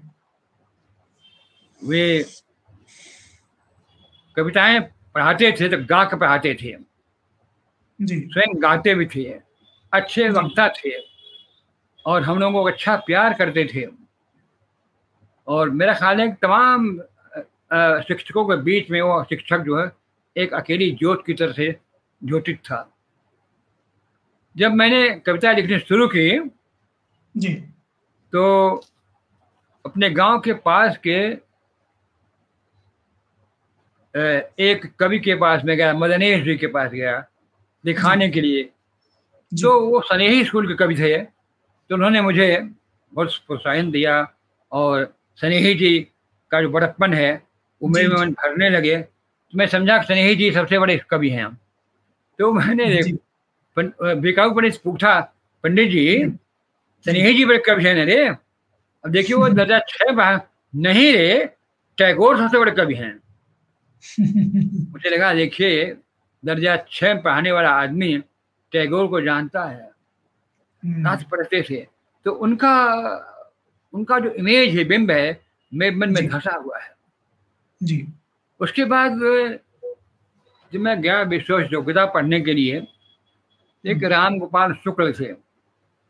वे कविताएँ पढ़ाते थे तो गा के पढ़ाते थे। स्वयं गाते भी थे अच्छे। वक्ता थे और हम लोगों को अच्छा प्यार करते थे। और मेरा ख्याल है तमाम शिक्षकों के बीच में वो शिक्षक जो है एक अकेली ज्योत की तरह से ज्योतित था। जब मैंने कविता लिखनी शुरू की जी। तो अपने गाँव के पास के एक कवि के पास में गया मदनेश जी के पास गया। दिखाने के लिए। जी। जो वो स्नेही स्कूल के कवि थे। तो उन्होंने मुझे बहुत प्रोत्साहन दिया और स्नेही जी का जो बड़प्पन है वो मेरे में मन भरने लगे। तो मैं समझा कि स्नेही जी सबसे बड़े कवि हैं तो मैंने बिकाऊ पंडित पूछा पंडित जी स्नेही जी बड़े कवि हैं रे अब देखिए वो दर्जा छह बा- नहीं रे टैगोर सबसे बड़े कवि हैं। मुझे लगा देखिए दर्जा छह पढ़ाने वाला आदमी टैगोर को जानता है हम्म, रात पढ़ते थे। तो उनका उनका जो इमेज है बिंब है मेरे मन में। धंसा हुआ है। जी। उसके बाद जब मैं गया विश्व योग्यता पढ़ने के लिए एक हम्म। राम गोपाल शुक्ल थे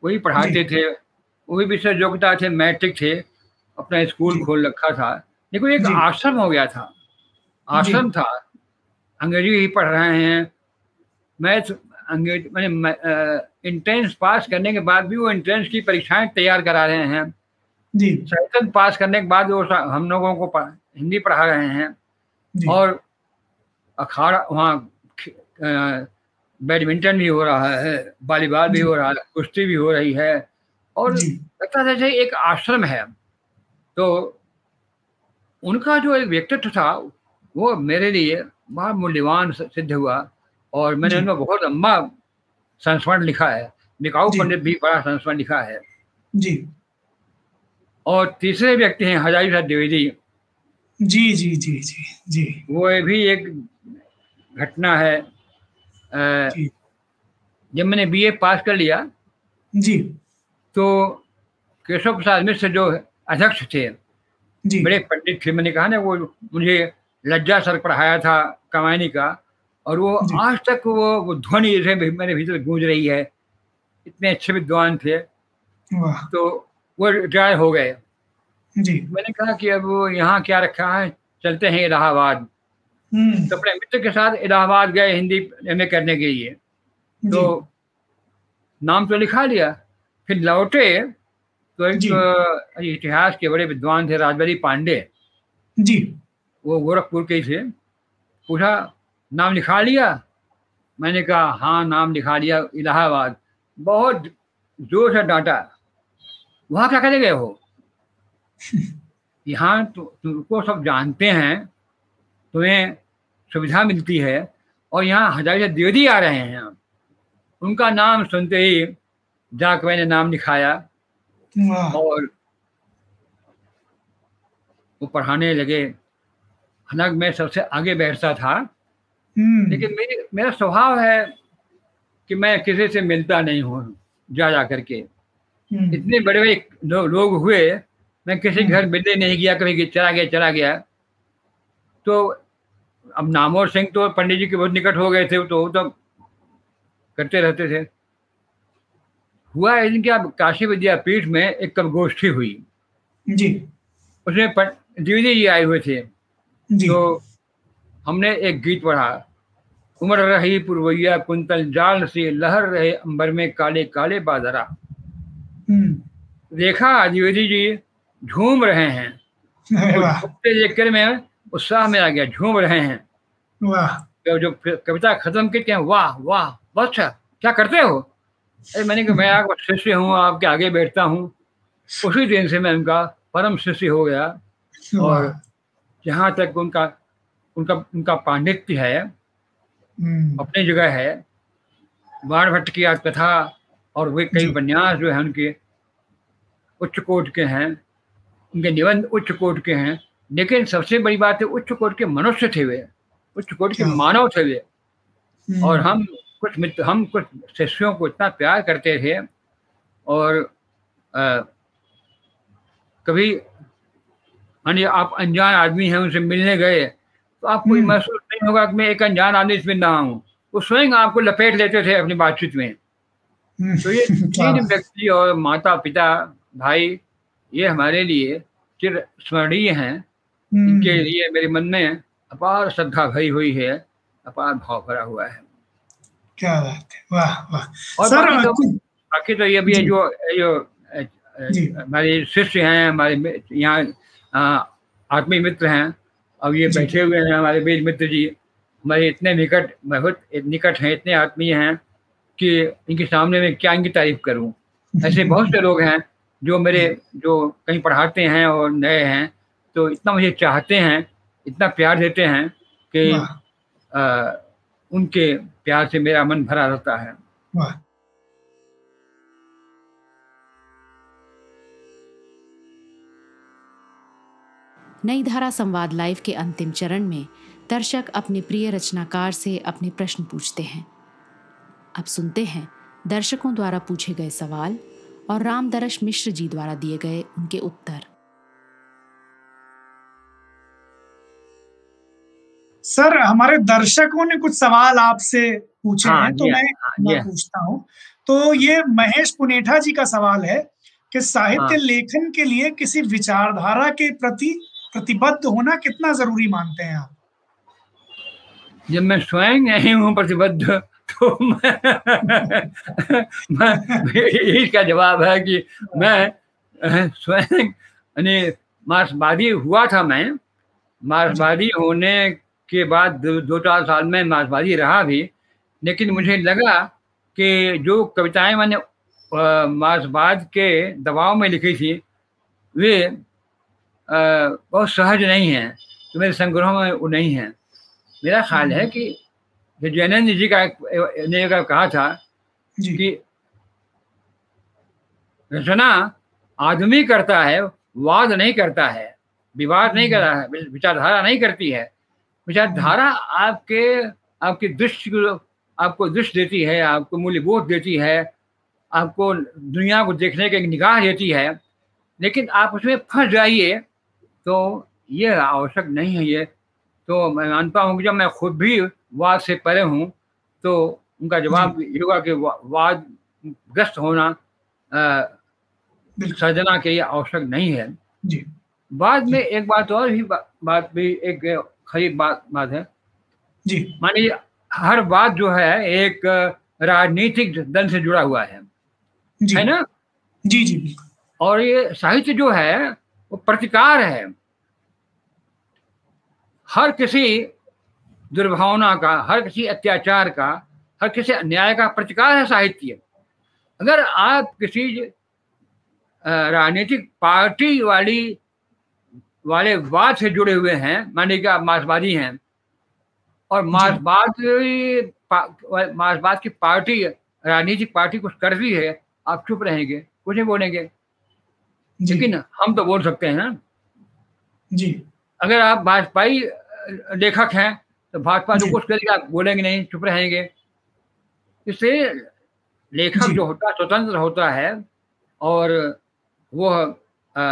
वही पढ़ाते थे। वही विश्व योग्यता थे मैट्रिक थे अपना स्कूल खोल रखा था। लेकिन एक आश्रम हो गया था। आश्रम था। अंग्रेज़ी ही पढ़ रहे हैं। मैथ अंग्रेज़ मैंने इंट्रेंस पास करने के बाद भी वो इंट्रेंस की परीक्षाएँ तैयार करा रहे हैं। जी। सेशन पास करने के बाद वो हम लोगों को हिंदी पढ़ा रहे हैं। और अखाड़ा वहाँ बैडमिंटन भी हो रहा है वॉलीबॉल भी हो रहा है कुश्ती भी हो रही है। और लगता था जैसे एक आश्रम है। तो उनका जो एक व्यक्तित्व था वो मेरे लिए बहुत मूल्यवान सिद्ध हुआ और मैंने जी। उनका बहुत लंबा संस्मरण लिखा है। बिकाऊ पंडित भी बड़ा संस्मरण लिखा है। जी। और तीसरे व्यक्ति हैं हजारी प्रसाद द्विवेदी। जी जी जी जी जी। वो भी एक घटना है। जब मैंने बीए पास कर लिया जी। तो केशव प्रसाद मिश्र जो अध्यक्ष थे जी। बड़े पंडित थे। मैंने कहा ना वो मुझे लज्जा सर पढ़ाया था कमायनी का और वो आज तक वो वो ध्वनि जैसे मेरे भीतर गूंज रही है। इतने अच्छे विद्वान थे। तो वो रिटायर हो गए। जी। मैंने कहा कि अब यहाँ क्या रखा है? चलते हैं इलाहाबाद। हम्म। तो अपने मित्र के साथ इलाहाबाद गए हिंदी एम करने के लिए। तो नाम तो लिखा लिया। फिर लौटे तो एक इतिहास के बड़े विद्वान थे राजबरी पांडे। जी। वो गोरखपुर के ही थे। पूछा नाम लिखा लिया? मैंने कहा हाँ नाम लिखा लिया इलाहाबाद। बहुत ज़ोर से डांटा। वहाँ क्या करे गए हो? यहाँ तो तुमको सब जानते हैं तुम्हें सुविधा मिलती है और यहाँ हजारे द्विवेदी आ रहे हैं। उनका नाम सुनते ही जाकर मैंने नाम लिखाया और वो पढ़ाने लगे। हालाँकि मैं सबसे आगे बैठता था हम्म। लेकिन मेरी मेरा स्वभाव है कि मैं किसी से मिलता नहीं हूँ जा जा करके। हम्म, इतने बड़े बड़े लो, लोग हुए मैं किसी घर मिलने नहीं गया कभी कि चला गया चला गया। तो अब नामोर सिंह तो पंडित जी के बहुत निकट हो गए थे तो वो तो करते रहते थे। हुआ दिन क्या काशी विद्यापीठ में एक कब गोष्ठी हुई। जी। उसमें द्विवेदी जी आए हुए थे। तो हमने एक गीत पढ़ा। उमड़ रही पुरवैया कुंतल जाल से लहर रहे अंबर में काले काले बादरा। हम्म। देखा द्विवेदी जी झूम रहे हैं। देखकर मैं उत्साह में आ गया झूम रहे हैं। वाह। तो जो कविता खत्म की क्या वाह वाह बहुत अच्छा क्या करते हो? अरे मैंने कहा मैं आपका शिष्य हूँ आपके आगे बैठता हूँ। उसी दिन से मैं उनका परम शिष्य हो गया। और जहाँ तक उनका उनका उनका पांडित्य है हम्म, अपनी जगह है बाण भट्ट की कथा और वे कई उपन्यास जो है उनके उच्च कोट के हैं उनके निबंध उच्च कोट के हैं लेकिन सबसे बड़ी बात है उच्च कोट के मनुष्य थे वे उच्च कोट के मानव थे वे। हम्म, और हम कुछ मित्र हम कुछ शिष्यों को इतना प्यार करते थे और आ, कभी मानिए आप अनजान आदमी हैं उनसे मिलने गए तो आपको ये हम्म। महसूस नहीं होगा कि मैं एक अनजान आदमी से मिल रहा हूँ। वो स्वयं आपको लपेट लेते थे अपनी बातचीत में। हम्म, तो ये तीन व्यक्ति और माता पिता भाई ये हमारे लिए चिर स्मरणीय हैं। हम्म, इनके लिए मेरे मन में अपार श्रद्धा भरी हुई है अपार भाव भरा हुआ है। क्या बात है। वाह वाह। और बाकी तो बाकी तो ये भी है जो। जो। हमारे शिष्य हैं हमारे यहाँ आत्मीय मित्र हैं। अब ये बैठे हुए हैं हमारे बीज मित्र जी। हमारे इतने निकट बहुत निकट हैं इतने आत्मीय हैं कि इनके सामने में क्या इनकी तारीफ़ करूँ। ऐसे बहुत से लोग हैं जो मेरे जो कहीं पढ़ाते हैं और नए हैं तो इतना मुझे चाहते हैं इतना प्यार देते हैं कि अ, उनके प्यार से मेरा मन भरा रहता है। नई धारा संवाद लाइव के अंतिम चरण में दर्शक अपने प्रिय रचनाकार से अपने प्रश्न पूछते हैं। अब सुनते हैं दर्शकों द्वारा पूछे गए सवाल और रामदरश मिश्र जी द्वारा दिए गए उनके उत्तर। सर हमारे दर्शकों ने कुछ सवाल आपसे पूछे हाँ, हैं तो मैं हाँ, मैं पूछता हूँ। तो ये महेश पुनेठा जी का सवाल है कि साहित्य हाँ। लेखन के लिए किसी विचारधारा के प्रति प्रतिबद्ध होना कितना ज़रूरी मानते हैं आप? जब मैं स्वयं नहीं हूँ प्रतिबद्ध तो मैं, इसका जवाब है कि मैं स्वयं यानी मार्क्सवादी हुआ था मैं। मार्क्सवादी होने के बाद दो, दो चार साल में मार्क्सवादी रहा भी। लेकिन मुझे लगा कि जो कविताएँ मैंने मार्क्सवाद के दबाव में लिखी थी वे बहुत सहज नहीं है तो मेरे संग्रह में वो नहीं है। मेरा ख्याल है कि जैनंद जी का ने कहा था कि रचना आदमी करता है वाद नहीं करता है विवाद नहीं करता है विचारधारा नहीं करती है। विचारधारा आपके आपकी दृष्टि आपको दृष्टि देती है आपको मूल्यबोध देती है आपको दुनिया को देखने की एक निगाह देती है लेकिन आप उसमें फंस जाइए। तो ये आवश्यक नहीं है ये। तो मैं मानता हूँ कि जब मैं खुद भी वाद से परे हूँ तो उनका जवाब ये होगा कि वाद ग्रस्त होना सर्जना के लिए आवश्यक नहीं है। जी। बाद में एक बात और भी बा, बात भी एक खरीब बात बात है। जी। मानिए हर बात जो है एक राजनीतिक दल से जुड़ा हुआ है। जी। है ना? जी जी और ये साहित्य जो है वो प्रतिकार है। हर किसी दुर्भावना का हर किसी अत्याचार का हर किसी अन्याय का प्रतिकार है साहित्य। अगर आप किसी राजनीतिक पार्टी वाली वाले वाद से जुड़े हुए हैं मानिए कि आप मार्क्सवादी हैं और मार्क्सवाद मार्क्सवाद की पार्टी राजनीतिक पार्टी कुछ कर रही है आप चुप रहेंगे कुछ नहीं बोलेंगे। लेकिन हम तो बोल सकते हैं ना। जी। अगर आप भाजपाई लेखक हैं तो भाजपा जो। कुछ करेगा आप बोलेंगे नहीं चुप रहेंगे। इसलिए लेखक जो। होता स्वतंत्र होता है और वो अ,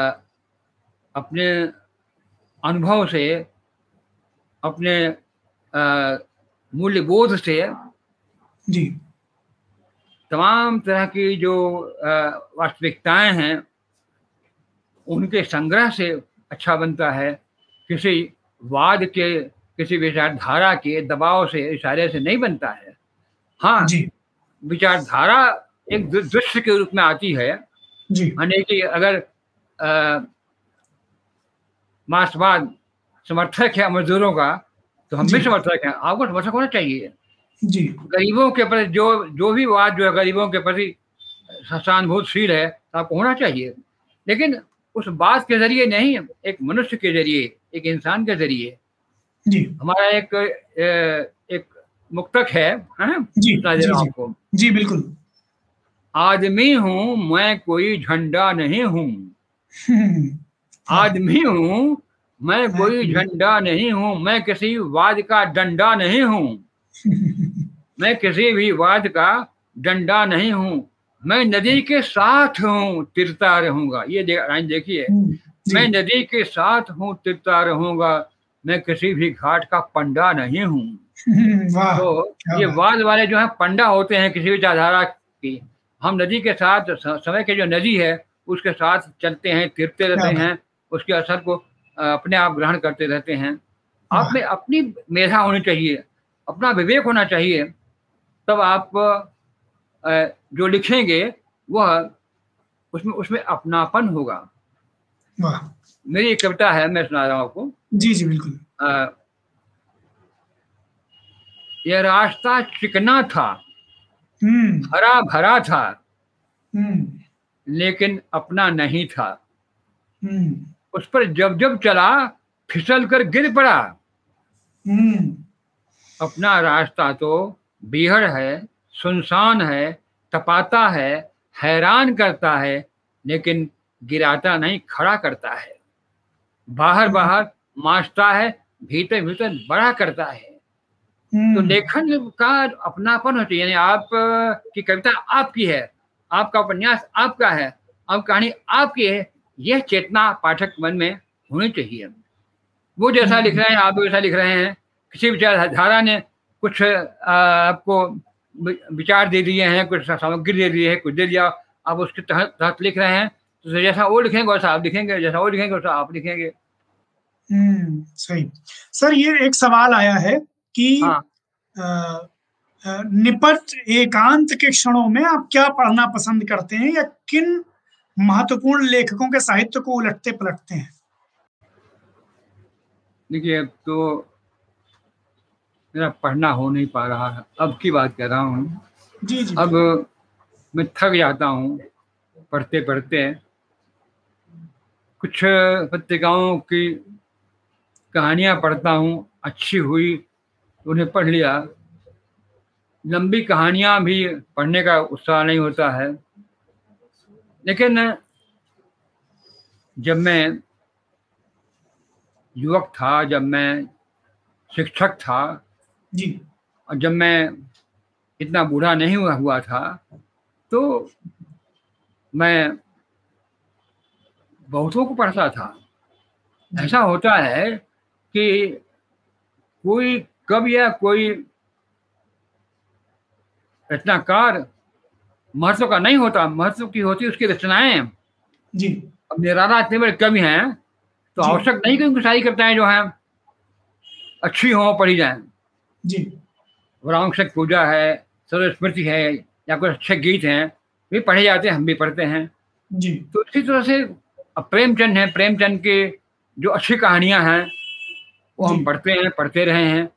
अपने अनुभव से अपने अ, मूल्यबोध से जी। तमाम तरह की जो वास्तविकताएँ हैं उनके संग्रह से अच्छा बनता है। किसी वाद के किसी विचारधारा के दबाव से इशारे से नहीं बनता है। हाँ जी। विचारधारा एक दृश्य के रूप में आती है। यानी कि अगर मार्क्सवाद समर्थक है मजदूरों का तो हम भी समर्थक हैं। आपको समर्थक होना चाहिए। जी। गरीबों के प्रति जो जो भी वाद जो है गरीबों के प्रति सहानुभूतशील है तो आपको होना चाहिए। लेकिन उस बात के ज़रिए नहीं एक मनुष्य के ज़रिए एक इंसान के ज़रिए। जी। हमारा एक एक मुक्तक है है? जी जी हूँ जी। आपको। जी बिल्कुल। आदमी हूँ मैं कोई झंडा नहीं हूँ। हम्म, आदमी हूँ मैं कोई- झंडा नहीं हूँ मैं किसी वाद का डंडा नहीं हूँ। मैं किसी भी वाद का डंडा नहीं हूँ। मैं नदी के साथ हूँ तिरता रहूँगा। ये लाइन देखिए। मैं नदी के साथ हूँ तिरता रहूँगा। मैं किसी भी घाट का पंडा नहीं हूँ। तो ये वाद वाले जो है पंडा होते हैं किसी भी विचारधारा की। हम नदी के साथ समय के जो नदी है उसके साथ चलते हैं तिरते रहते हैं। उसके असर को अपने आप ग्रहण करते रहते हैं। आप में अपनी मेधा होनी चाहिए अपना विवेक होना चाहिए तब आप जो लिखेंगे वह उसमें उसमें अपनापन होगा। मेरी एक कविता है मैं सुना रहा हूँ आपको। जी जी बिल्कुल। यह रास्ता चिकना था हम्म। हरा भरा था हम्म। लेकिन अपना नहीं था। हम्म। उस पर जब जब चला फिसल कर गिर पड़ा। अपना रास्ता तो बिहड़ है सुनसान है तपाता है हैरान करता है लेकिन गिराता नहीं खड़ा करता है। बाहर बाहर माचता है भीतर भीतर बड़ा करता है। तो हम्म। लेखन का अपनापन होता है यानी आप की कविता आपकी है आपका उपन्यास आपका है आप कहानी आपकी है यह चेतना पाठक मन में होनी चाहिए। वो जैसा लिख रहे हैं आप वैसा लिख रहे हैं किसी विचारधारा ने कुछ आपको विचार दे दिए हैं कुछ सामग्री दे दी है कुछ दे दिया आप उसके तहत तहत लिख रहे हैं तो जैसा वो लिखेंगे वैसा आप लिखेंगे जैसा वो लिखेंगे वैसा आप लिखेंगे। हम्म सही। सर ये एक सवाल आया है कि हाँ. निपट एकांत के क्षणों में आप क्या पढ़ना पसंद करते हैं या किन महत्वपूर्ण लेखकों के साहित्य को उलटते पलटते हैं? देखिए तो मेरा पढ़ना हो नहीं पा रहा है। अब की बात कर रहा हूँ। जी जी अब मैं थक जाता हूँ पढ़ते पढ़ते। कुछ पत्रिकाओं की कहानियाँ पढ़ता हूँ अच्छी हुई उन्हें पढ़ लिया। लंबी कहानियाँ भी पढ़ने का उत्साह नहीं होता है। लेकिन जब मैं युवक था जब मैं शिक्षक था जी। और जब मैं इतना बूढ़ा नहीं हुआ हुआ था तो मैं बहुतों को पढ़ता था। ऐसा होता है कि कोई कब या कोई रचनाकार महत्व का नहीं होता महत्व की होती उसकी रचनाएँ। जी। अब निराला इतने बड़े कवि हैं तो आवश्यक नहीं कि उनकी शादी करता है जो है। अच्छी हो पढ़ी जाए। जी। वरांशक पूजा है सर्वस्मृति है या कुछ अच्छे गीत हैं भी पढ़े जाते हैं हम भी पढ़ते हैं। जी। तो इसी तरह से प्रेमचंद है प्रेमचंद के जो अच्छी कहानियाँ हैं वो हम पढ़ते हैं पढ़ते रहे हैं।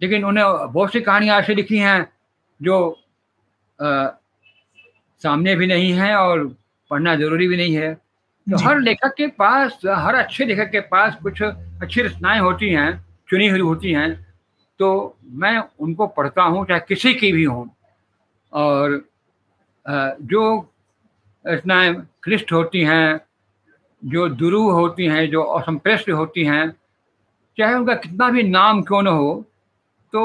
लेकिन उन्हें बहुत सी कहानियाँ ऐसी लिखी हैं जो आ, सामने भी नहीं है और पढ़ना ज़रूरी भी नहीं है। तो हर लेखक के पास हर अच्छे लेखक के पास कुछ अच्छी रचनाएँ होती हैं चुनी हुई होती हैं। तो मैं उनको पढ़ता हूँ चाहे किसी की भी हूँ। और जो रचनाएँ क्लिष्ट होती हैं जो दुरू होती हैं जो असंप्रेष्ट होती हैं चाहे उनका कितना भी नाम क्यों न हो तो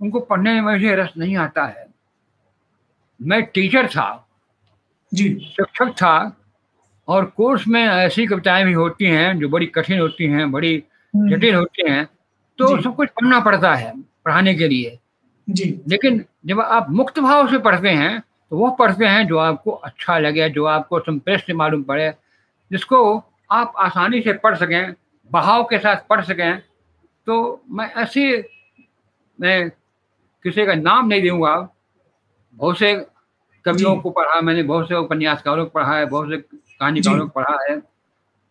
उनको पढ़ने में मुझे रस नहीं आता है। मैं टीचर था। जी। शिक्षक था। और कोर्स में ऐसी कविताएँ भी होती हैं जो बड़ी कठिन होती हैं बड़ी हम्म। जटिल होती हैं। तो सब कुछ पढ़ना पड़ता है पढ़ाने के लिए। जी। लेकिन जब आप मुक्त भाव से पढ़ते हैं तो वो पढ़ते हैं जो आपको अच्छा लगे जो आपको संप्रेष्ट मालूम पड़े जिसको आप आसानी से पढ़ सकें बहाव के साथ पढ़ सकें तो मैं ऐसे मैं किसी का नाम नहीं दूँगा। बहुत से कवियों को पढ़ा मैंने बहुत से उपन्यासकारों को पढ़ा है बहुत से कहानीकारों को पढ़ा है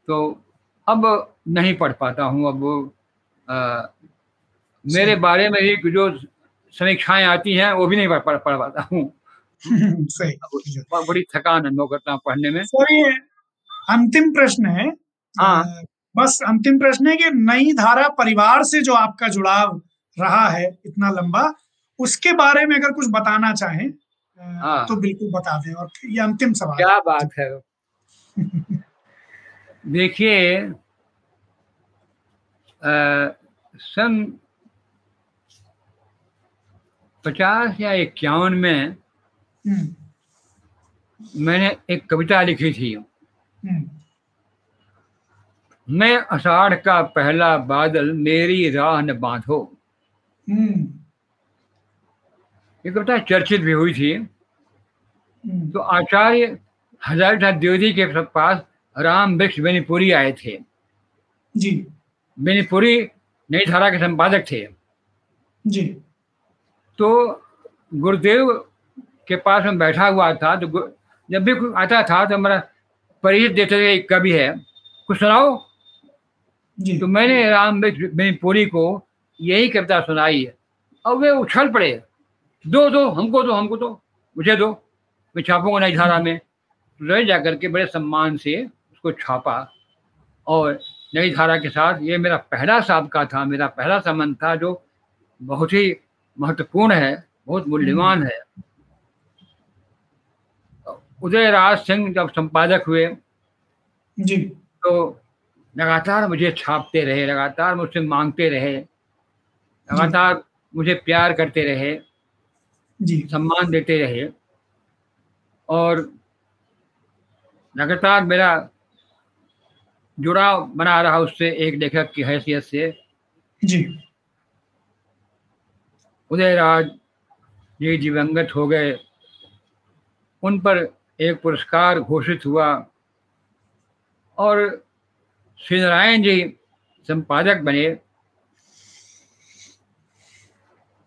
तो अब नहीं पढ़ पाता हूँ अब आ, मेरे बारे में ही जो समीक्षाएँ आती हैं वो भी नहीं पढ़ पढ़, पढ़ पाता हूँ। बड़ी थकान अनुभव करता हूँ पढ़ने में। सर ये अंतिम प्रश्न है। हाँ। बस अंतिम प्रश्न है कि नई धारा परिवार से जो आपका जुड़ाव रहा है इतना लंबा उसके बारे में अगर कुछ बताना चाहें हाँ। तो बिल्कुल बता दें और ये अंतिम सवाल। क्या बात है। देखिए सन पचास या इक्यावन में हम्म, मैंने एक कविता लिखी थी। हम्म, मैं अषाढ़ का पहला बादल मेरी राह न बांधो। हम्म, ये कविता चर्चित भी हुई थी। तो आचार्य हजारीनाथ द्विवेदी के पास राम वृक्ष बेनीपुरी आए थे। जी। बेनीपुरी नई धारा के संपादक थे। जी। तो गुरुदेव के पास में बैठा हुआ था तो जब भी कोई आता था तो हमारा परिचित देते थे कवि है। कुछ सुनाओ? जी। तो मैंने राम बेनीपुरी को यही कविता सुनाई है। और वे उछल पड़े। दो दो हमको दो हमको दो मुझे दो। मैं छापूँगा नई धारा में रह जा करके बड़े सम्मान से उसको छापा और नई धारा के साथ ये मेरा पहला साबका था मेरा पहला संबंध था जो बहुत ही महत्वपूर्ण है बहुत मूल्यवान है। उदयराज सिंह जब संपादक हुए जी। तो लगातार मुझे छापते रहे लगातार मुझसे मांगते रहे लगातार मुझे प्यार करते रहे जी। सम्मान देते रहे और लगातार मेरा जुड़ाव बना रहा उससे एक लेखक की हैसियत से। जी। उदयराज जी दिवंगत हो गए। उन पर एक पुरस्कार घोषित हुआ। और श्री नारायण जी संपादक बने।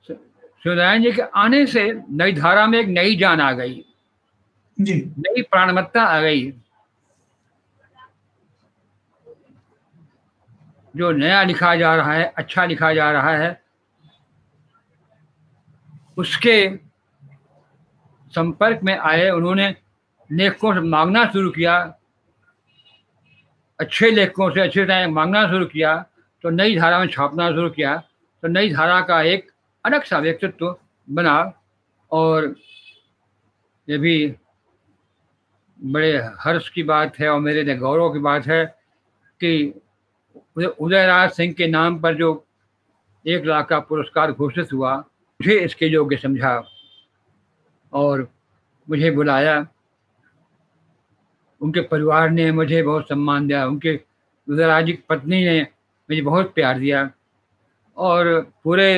श्री नारायण जी के आने से नई धारा में एक नई जान आ गई। जी। नई प्राणमत्ता आ गई। जो नया लिखा जा रहा है अच्छा लिखा जा रहा है उसके संपर्क में आए, उन्होंने लेखकों से मांगना शुरू किया। अच्छे लेखकों से अच्छे टाइम मांगना शुरू किया तो नई धारा में छापना शुरू किया तो नई धारा का एक अलग सा व्यक्तित्व बना और ये भी बड़े हर्ष की बात है और मेरे लिए गौरव की बात है कि उदयराज सिंह के नाम पर जो एक लाख का पुरस्कार घोषित हुआ मुझे इसके योग्य समझा और मुझे बुलाया। उनके परिवार ने मुझे बहुत सम्मान दिया। उनके उदयराज पत्नी ने मुझे बहुत प्यार दिया और पूरे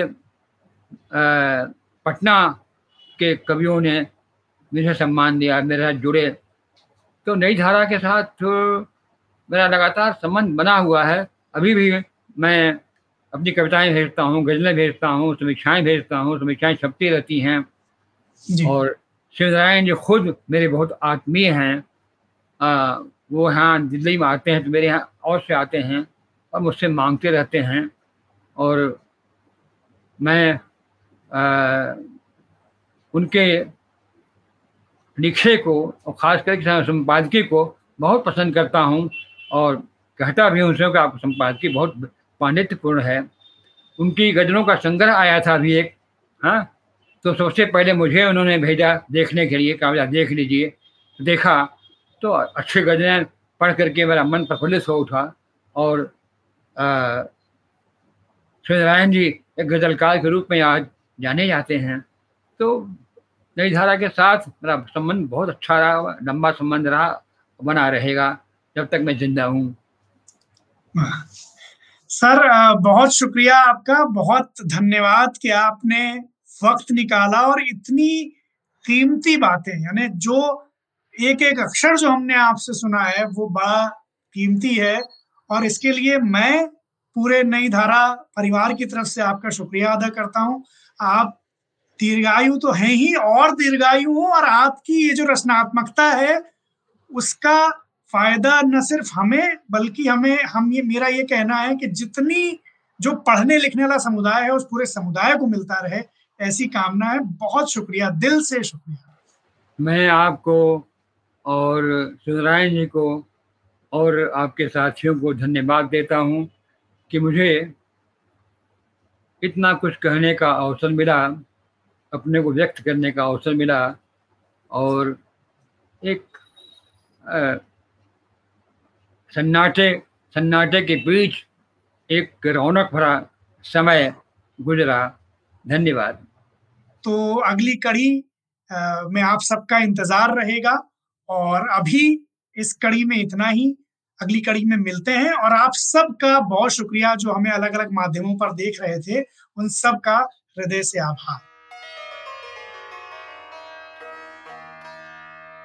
पटना के कवियों ने मुझे सम्मान दिया, मेरे साथ जुड़े। तो नई धारा के साथ मेरा लगातार संबंध बना हुआ है। अभी भी मैं अपनी कविताएँ भेजता हूँ गज़लें भेजता हूँ समीक्षाएँ भेजता हूँ समीक्षाएँ छपती रहती हैं। और शिवनारायण जो खुद मेरे बहुत आत्मीय हैं। आ, वो यहाँ दिल्ली में आते हैं तो मेरे यहाँ और से आते हैं और मुझसे मांगते रहते हैं। और मैं आ, उनके लिखे को और ख़ास करके संपादकी को बहुत पसंद करता हूँ और कहता भी हूँ उनसे कि आपकी संपादकी बहुत पांडित्यपूर्ण है। उनकी गज़लों का संग्रह आया था अभी एक हाँ? तो सबसे पहले मुझे उन्होंने भेजा देखने के लिए कहा देख लीजिए। देखा तो अच्छी गज़लें पढ़ करके मेरा मन प्रफुल्लित हो उठा और अ, श्री नारायण जी एक गज़लकार के रूप में आज जाने जाते हैं। तो नई धारा के साथ मेरा संबंध बहुत अच्छा रहा लंबा संबंध रहा बना रहेगा जब तक मैं ज़िंदा हूँ। वाह। सर बहुत शुक्रिया आपका, बहुत धन्यवाद कि आपने वक्त निकाला और इतनी कीमती बातें, यानी जो एक एक अक्षर जो हमने आपसे सुना है, वो बड़ा कीमती है और इसके लिए मैं पूरे नई धारा परिवार की तरफ़ से आपका शुक्रिया अदा करता हूँ। आप दीर्घायु तो हैं ही और दीर्घायु हो और आपकी ये जो रचनात्मकता है, उसका फ़ायदा न सिर्फ़ हमें, बल्कि हमें, हम ये, मेरा ये कहना है कि जितनी जो पढ़ने लिखने वाला समुदाय है, उस पूरे समुदाय को मिलता रहे, ऐसी कामना है। बहुत शुक्रिया, दिल से शुक्रिया। मैं आपको और सुधरायण जी को और आपके साथियों को धन्यवाद देता हूँ कि मुझे इतना कुछ कहने का अवसर मिला, अपने को व्यक्त करने का अवसर मिला और एक सन्नाटे सन्नाटे के बीच एक रौनक भरा समय गुजरा। धन्यवाद। तो अगली कड़ी में आप सबका इंतज़ार रहेगा और अभी इस कड़ी में इतना ही। अगली कड़ी में मिलते हैं और आप सबका बहुत शुक्रिया जो हमें अलग अलग माध्यमों पर देख रहे थे। उन सब का हृदय से आभार।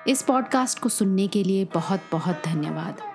इस पॉडकास्ट को सुनने के लिए बहुत बहुत धन्यवाद।